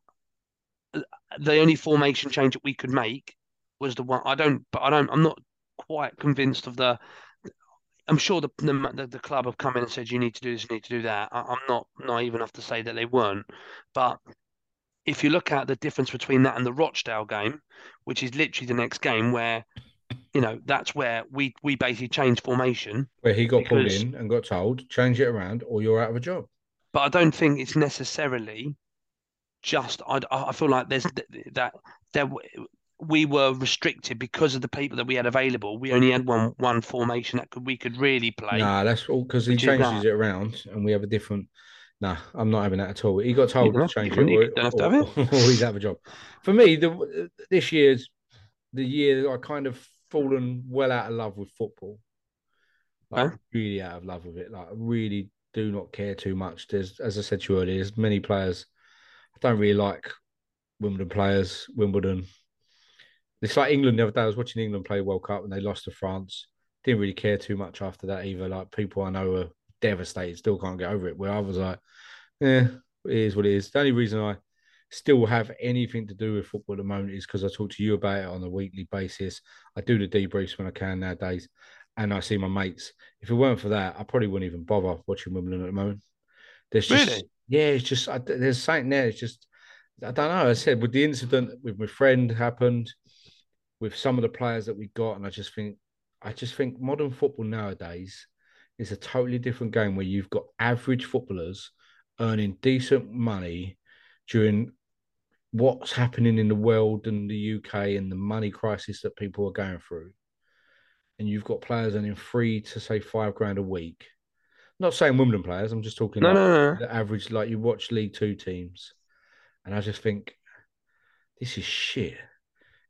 the only formation change that we could make was the one. I don't, but I don't. I'm not quite convinced of the. I'm sure the the, the club have come in and said you need to do this, you need to do that. I, I'm not naive enough to say that they weren't, but if you look at the difference between that and the Rochdale game, which is literally the next game where you know that's where we we basically changed formation where he got because, pulled in and got told change it around or you're out of a job. But i don't think it's necessarily just i, I feel like there's that there we were restricted because of the people that we had available. We only had one one formation that could we could really play. Nah that's all because he changes it around and we have a different Nah, I'm not having that at all. He got told to change it, or, don't have to oh, have it. or oh, he's out of a job. For me, the this year's the year I kind of fallen well out of love with football. Like huh? really out of love with it. Like I really do not care too much. There's, as I said to you earlier, there's many players. I don't really like Wimbledon players. Wimbledon. It's like England the other day. I was watching England play World Cup and they lost to France. Didn't really care too much after that either. Like people I know are devastated, still can't get over it. Where I was like, yeah, it is what it is. The only reason I still have anything to do with football at the moment is because I talk to you about it on a weekly basis. I do the debriefs when I can nowadays, and I see my mates. If it weren't for that, I probably wouldn't even bother watching Wimbledon at the moment. There's just Really? yeah, it's just I, there's something there. It's just I don't know. I said with the incident with my friend happened, with some of the players that we got, and I just think I just think modern football nowadays is a totally different game where you've got average footballers earning decent money during what's happening in the world and the UK and the money crisis that people are going through. And you've got players earning three to say five grand a week. Not saying Wimbledon players, I'm just talking No, like no, no. the average, like you watch League Two teams. And I just think this is shit.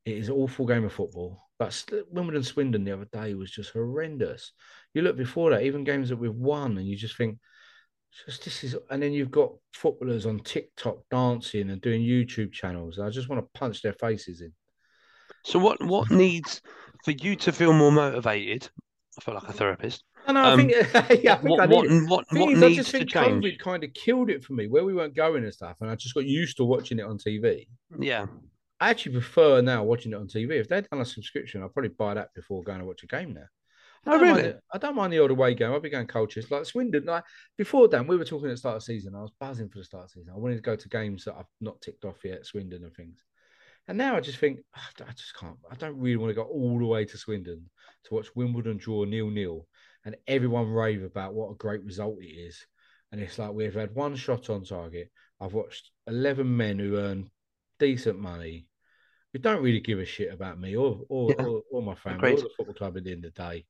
It is an awful game of football. But Wimbledon Swindon the other day was just horrendous. You look before that, even games that we've won, and you just think, just this is, and then you've got footballers on TikTok dancing and doing YouTube channels. I just want to punch their faces in. So what what needs for you to feel more motivated? I feel like a therapist. I Um, think, yeah, I think what I what what, is, I needs just to think change? COVID kind of killed it for me, where we weren't going and stuff, and I just got used to watching it on TV. Yeah, I actually prefer now watching it on TV. If they'd done a subscription, I'd probably buy that before going to watch a game now. I Oh, don't mind really? the- I don't mind the old away game. I'll be going coaches like Swindon. Like before Dan, we were talking at the start of season. I was buzzing for the start of season. I wanted to go to games that I've not ticked off yet, Swindon and things. And now I just think "Ah, I just can't. I don't really want to go all the way to Swindon to watch Wimbledon draw nil nil, and everyone rave about what a great result it is. And it's like we've had one shot on target. I've watched eleven men who earn decent money, who don't really give a shit about me or or, Yeah. or, or my family Agreed. or the football club at the end of the day.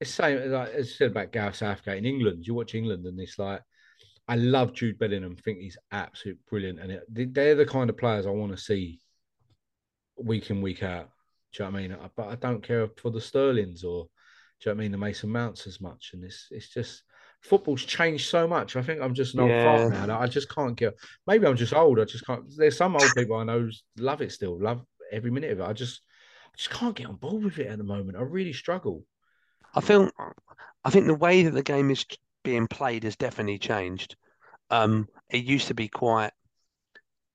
It's same like as I said about Gareth Southgate in England. You watch England and it's like I love Jude Bellingham. Think he's absolute brilliant, and it, they're the kind of players I want to see week in week out. Do you know what I mean? But I don't care for the Sterlings or do you know what I mean the Mason Mounts as much. And it's it's just football's changed so much. I think I'm just not Yeah. now. I just can't get. Maybe I'm just old. I just can't. There's some old people I know who love it still, love every minute of it. I just I just can't get on board with it at the moment. I really struggle. I feel I think the way that the game is being played has definitely changed. Um, it used to be quite.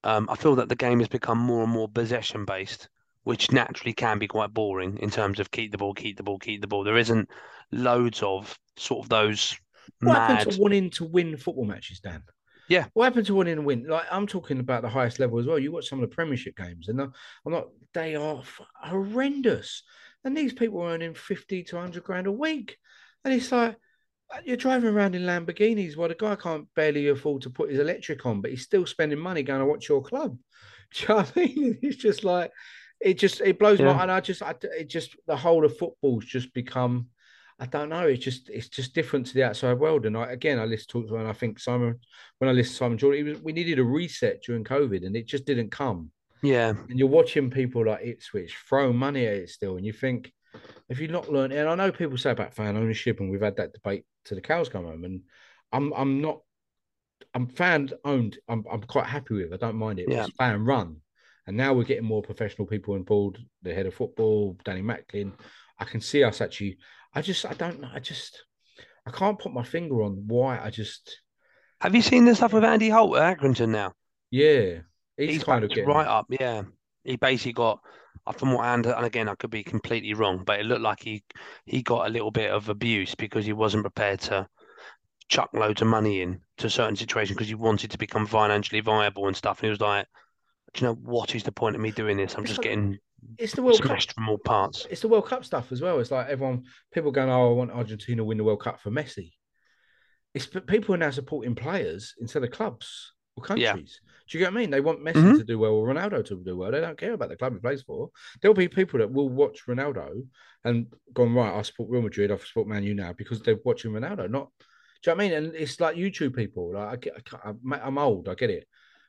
Um, I feel that the game has become more and more possession based, which naturally can be quite boring in terms of keep the ball, keep the ball, keep the ball. There isn't loads of sort of those What mad. happened to wanting to win football matches, Dan? Yeah. What happened to wanting to win? Like I'm talking about the highest level as well. You watch some of the Premiership games, and I'm not. They are horrendous. And these people are earning fifty to hundred grand a week, and it's like uh, you're driving around in Lamborghinis while the guy can't barely afford to put his electric on, but he's still spending money going to watch your club. Do you know what I mean? It's just like it just it blows Yeah. my and I just I, it just the whole of football's just become I don't know. It's just it's just different to the outside world. And I again I listen to and I think Simon when I listened to Simon Jordan, was, we needed a reset during COVID and it just didn't come. Yeah, And you're watching people like Ipswich throw money at it still, and you think if you've not learned, and I know people say about fan ownership, and we've had that debate to the cows come home, and I'm I'm not I'm fan owned. I'm I'm quite happy with. I don't mind it. Yeah. It's fan run, and now we're getting more professional people on board. The head of football, Danny Macklin. I can see us actually. I just I don't know. I just I can't put my finger on why. I just have you seen the stuff with Andy Holt at Accrington now? yeah. He's, He's kind of getting right up. Yeah, he basically got. uh, From what and and again, I could be completely wrong, but it looked like he he got a little bit of abuse because he wasn't prepared to chuck loads of money in to a certain situations because he wanted to become financially viable and stuff. And he was like, "Do you know what is the point of me doing this? I'm It's just like- getting It's the World Cup. from all parts." it's the World Cup stuff as well. It's like everyone, people going, "Oh, I want Argentina to win the World Cup for Messi." It's but people are now supporting players instead of clubs or Yeah. countries. Do you get what I mean? They want Messi Mhm. to do well or Ronaldo to do well. They don't care about the club he plays for. There'll be people that will watch Ronaldo and gone right. I support Real Madrid. I support Man U now because they're watching Ronaldo. Not, do you know what I mean? And it's like YouTube people. Like I get, I I'm old. I get it,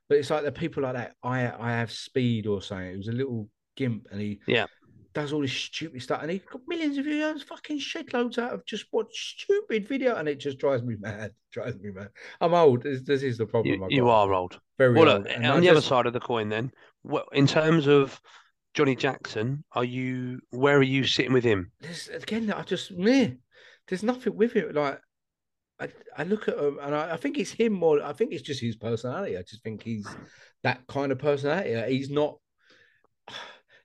but it's like the people like that. I I have speed or something. It was a little gimp, and he Yeah. does all this stupid stuff, and he got millions of views, fucking shit loads out of just what stupid video, and it just drives me mad. Drives me mad. I'm old. This, this is the problem. You, you are old. very Well, old. look, on I the other side of the coin, then, well, in terms of Johnny Jackson, are you where are you sitting with him? there's again, I just meh. There's nothing with it. Like I, I look at him and I, I think it's him more. I think it's just his personality. I just think he's that kind of personality. He's not.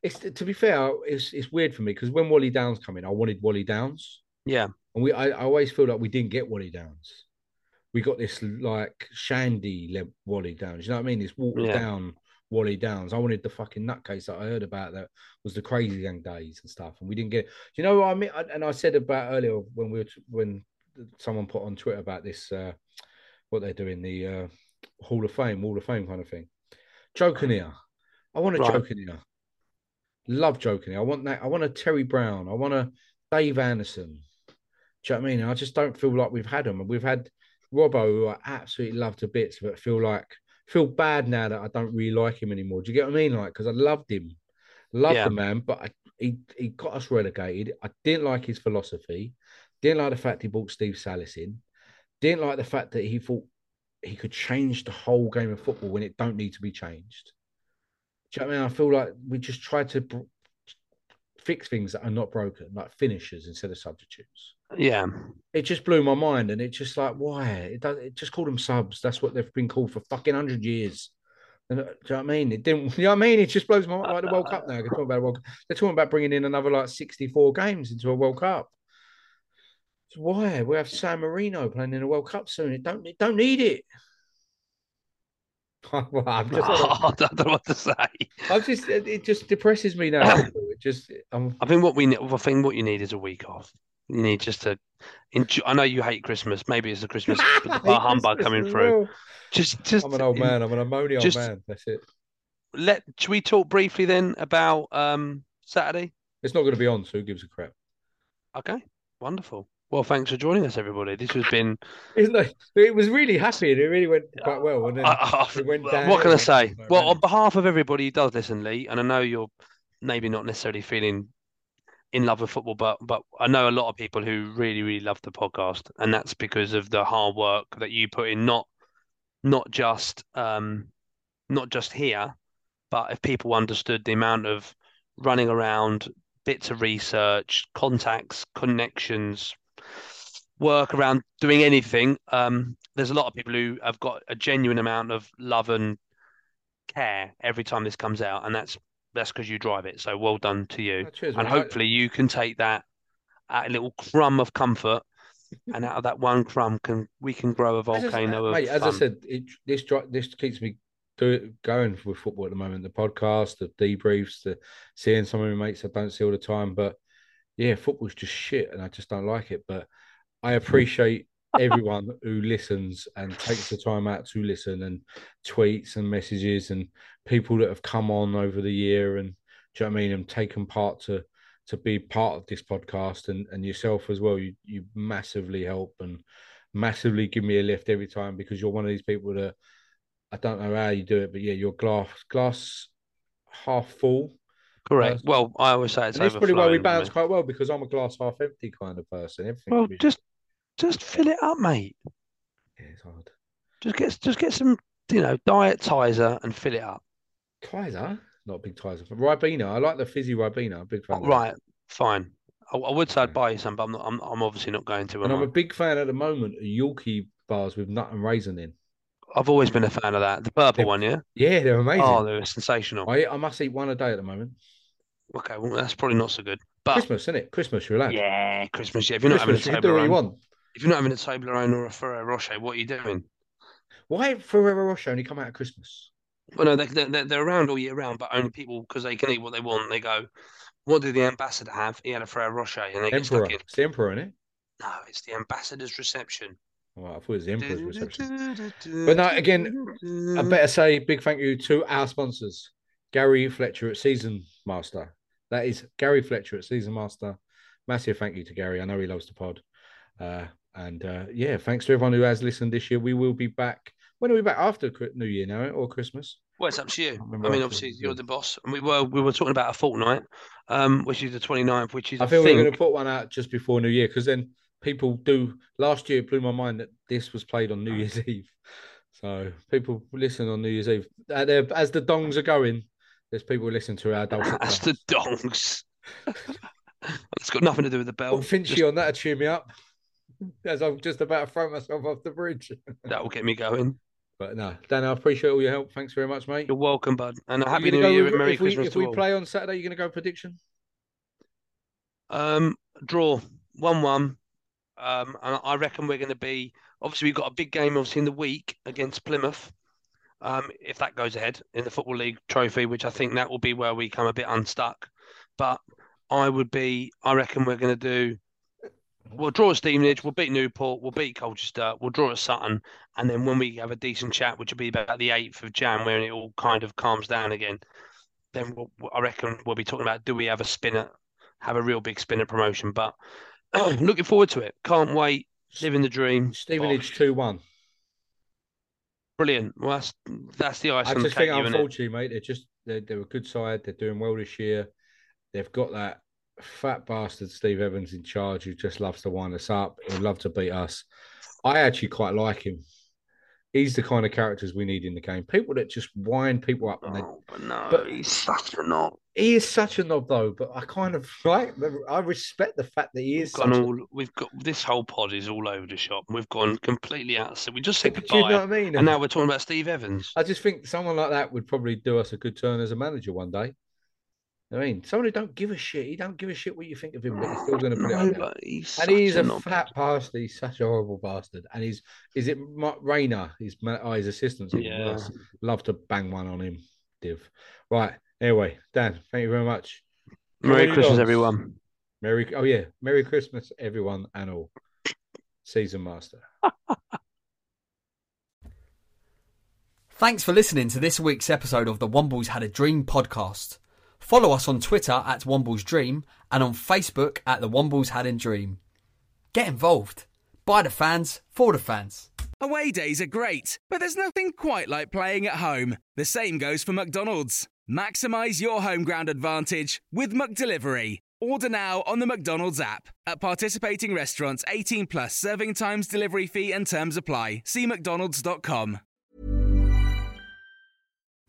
It's to be fair, it's it's weird for me because when Wally Downes come in, I wanted Wally Downes, Yeah, and we I, I always feel like we didn't get Wally Downes. We got this like Shandy Wally Downes. You know what I mean? This watered Yeah. down Wally Downes. I wanted the fucking nutcase that I heard about that was the crazy young days and stuff, and we didn't get. You know what I mean? And I said about earlier when we were t- when someone put on Twitter about this, uh, what they're doing, the uh, Hall of Fame, Hall of Fame kind of thing. Joking here, I want a Right. joking here. Love joking. I want that. I want a Terry Brown. I want a Dave Anderson. Do you know what I mean? I just don't feel like we've had them. And we've had Robbo, who I absolutely love to bits, but feel like feel bad now that I don't really like him anymore. Do you get what I mean? Like, because I loved him, loved Yeah. the man, but I, he he got us relegated. I didn't like his philosophy. Didn't like the fact he brought Steve Sallis in. Didn't like the fact that he thought he could change the whole game of football when it don't need to be changed. Do you know I mean? I feel like we just try to br- fix things that are not broken, like finishers instead of substitutes yeah, it just blew my mind, and it's just like, why? It does. It just called them subs. That's what they've been called for fucking hundred years. And, uh, do you know what I mean? It didn't. You know what I mean? It just blows my mind. Like the World Cup now. They're talking about World. Cup. They're talking about bringing in another like sixty-four games into a World Cup. So why? We have San Marino playing in a World Cup soon. It don't. It don't need it. well, I'm just. I don't know what to say. I'm just. It it just depresses me now. It just. I'm. I think what we need, I think what you need is a week off. You need just to enjoy. I know you hate Christmas. Maybe it's the Christmas the humbug coming through. Just, just I'm an old man. I'm an moany old man. That's it. let. Should we talk briefly then about um Saturday? It's not going to be on. So who gives a crap? Okay, wonderful. Well, thanks for joining us, everybody. This has been. It's like, it was really happy and it really went quite well. And then I- I- it went what can I say? Well, on behalf of everybody who does listen, Lee, and I know you're maybe not necessarily feeling in love with football, but but I know a lot of people who really really love the podcast, and that's because of the hard work that you put in, not not just um not just here, but if people understood the amount of running around, bits of research, contacts, connections, work around doing anything. Um, there's a lot of people who have got a genuine amount of love and care every time this comes out, and that's that's because you drive it. So well done to you. Oh, cheers, and. I- hopefully you can take that a little crumb of comfort, and out of that one crumb can we can grow a As I volcano of mate, as I said, it, this this keeps me do, going with football at the moment. The podcast, the debriefs, the seeing some of my mates I don't see all the time. But yeah, football's just shit, and I just don't like it. But I appreciate everyone who listens and takes the time out to listen and tweets and messages and people that have come on over the year and do you know what I mean and taken part to to be part of this podcast and and yourself as well. You you massively help and massively give me a lift every time because you're one of these people that I don't know how you do it, but yeah, you're glass glass half full. Correct. person. Well, I always say it's and that's probably why we balance quite well because I'm a glass half empty kind of person. Everything Well, just just fill it up, mate. yeah, it's hard. Just get just get some, you know, diet Tizer and fill it up. Kaiser, not a big Kaiser. Ribena, I like the fizzy Ribena. I'm a big fan. of. Oh, right, fine. I, I would say I'd buy you some, but I'm not. I'm, I'm obviously not going to. And I'm a I? big fan at the moment of Yorkie bars with nut and raisin in. I've always been a fan of that. The purple They're- one, yeah. Yeah, they're amazing. Oh, they're sensational. I, I must eat one a day at the moment. Okay, well, that's probably not so good. But Christmas, isn't it? Christmas, you're allowed. yeah, Christmas. Yeah, if you're not Christmas, having you a can do what you want. If you're not having a Toblerone or a Ferrero Rocher, what are you doing? Why Ferrero Rocher only come out at Christmas? Well, no, they, they're, they're around all year round, but only people because they can eat what they want. They go, what did the ambassador have? He had a Ferrero Rocher, and they get Emperor. stuck in. It's the Emperor, isn't it? No, it's the ambassador's reception. Well, I thought it was the Emperor's reception. But no, again, I better say big thank you to our sponsors, Gary Fletcher at Season Master. That is Gary Fletcher at Seasonmaster. Massive thank you to Gary. I know he loves the pod. Uh, and uh, yeah, thanks to everyone who has listened this year. We will be back. When are we back? After New Year now, or Christmas? Well, it's up to you. remember I mean, obviously, you're the boss, and we were we were talking about a fortnight, um, which is the 29th, which is I I think think, we're going to put one out just before New Year because then people do. Last year it blew my mind that this was played on New Year's Eve. So people listen on New Year's Eve. As the dongs are going, there's people listening to our dulcet That's the dongs. it's got nothing to do with the bell. Put Finchy on that to cheer me up. As I'm just about to throw myself off the bridge. That will get me going. But no, Dan, I appreciate all your help. Thanks very much, mate. You're welcome, bud. And a happy New Year with- and Merry if we, Christmas If to we all. play on Saturday, you're going to go prediction? Um, draw one-one. Um, and I reckon we're going to be obviously we've got a big game obviously in the week against Plymouth. Um, if that goes ahead in the Football League Trophy, which I think that will be where we come a bit unstuck. But I would be, I reckon we're going to do. We'll draw at Stevenage, we'll beat Newport, we'll beat Colchester, we'll draw at Sutton, and then when we have a decent chat, which will be about the eighth of Jan, when it all kind of calms down again, then we'll, I reckon we'll be talking about do we have a spinner, have a real big spinner promotion. But looking forward to it. Can't wait. Living the dream. Stevenage 2 1. Brilliant. Well, that's that's the ice I on the just think, cake, you, innit? unfortunately, mate, they're just they're, they're a good side. They're doing well this year. They've got that fat bastard Steve Evans in charge who just loves to wind us up. He'd love to beat us. I actually quite like him. He's the kind of characters we need in the game. People that just wind people up. And they, Oh, but no, But- he's such a knob. he is such a knob, though. But I kind of like. I respect the fact that he is. We've gone a, all. We've got this whole pod is all over the shop. We've gone completely out. So we just said do you know goodbye, what I mean? and now we're talking about Steve Evans. I just think someone like that would probably do us a good turn as a manager one day. I mean, someone who don't give a shit. He don't give a shit what you think of him, but he's still going to put it No, out there. but he's And he's a knob. fat bastard. He's such a horrible bastard. And he's is it Mark Rayner? His ma- oh, his assistants. even Yeah. worse. Love to bang one on him, Div. Right. Anyway, Dan, thank you very much. Merry Christmas, dogs? everyone. Merry. Oh yeah, Merry Christmas, everyone and all. Seasonmaster. Thanks for listening to this week's episode of the Wombles Had a Dream podcast. Follow us on Twitter at Wombles Dream and on Facebook at the Wombles Had a Dream. Get involved. By the fans, for the fans. Away days are great, but there's nothing quite like playing at home. The same goes for McDonald's. Maximize your home ground advantage with McDelivery. Order now on the McDonald's app. At participating restaurants, 18 plus serving times, delivery fee, and terms apply. See McDonald's.com.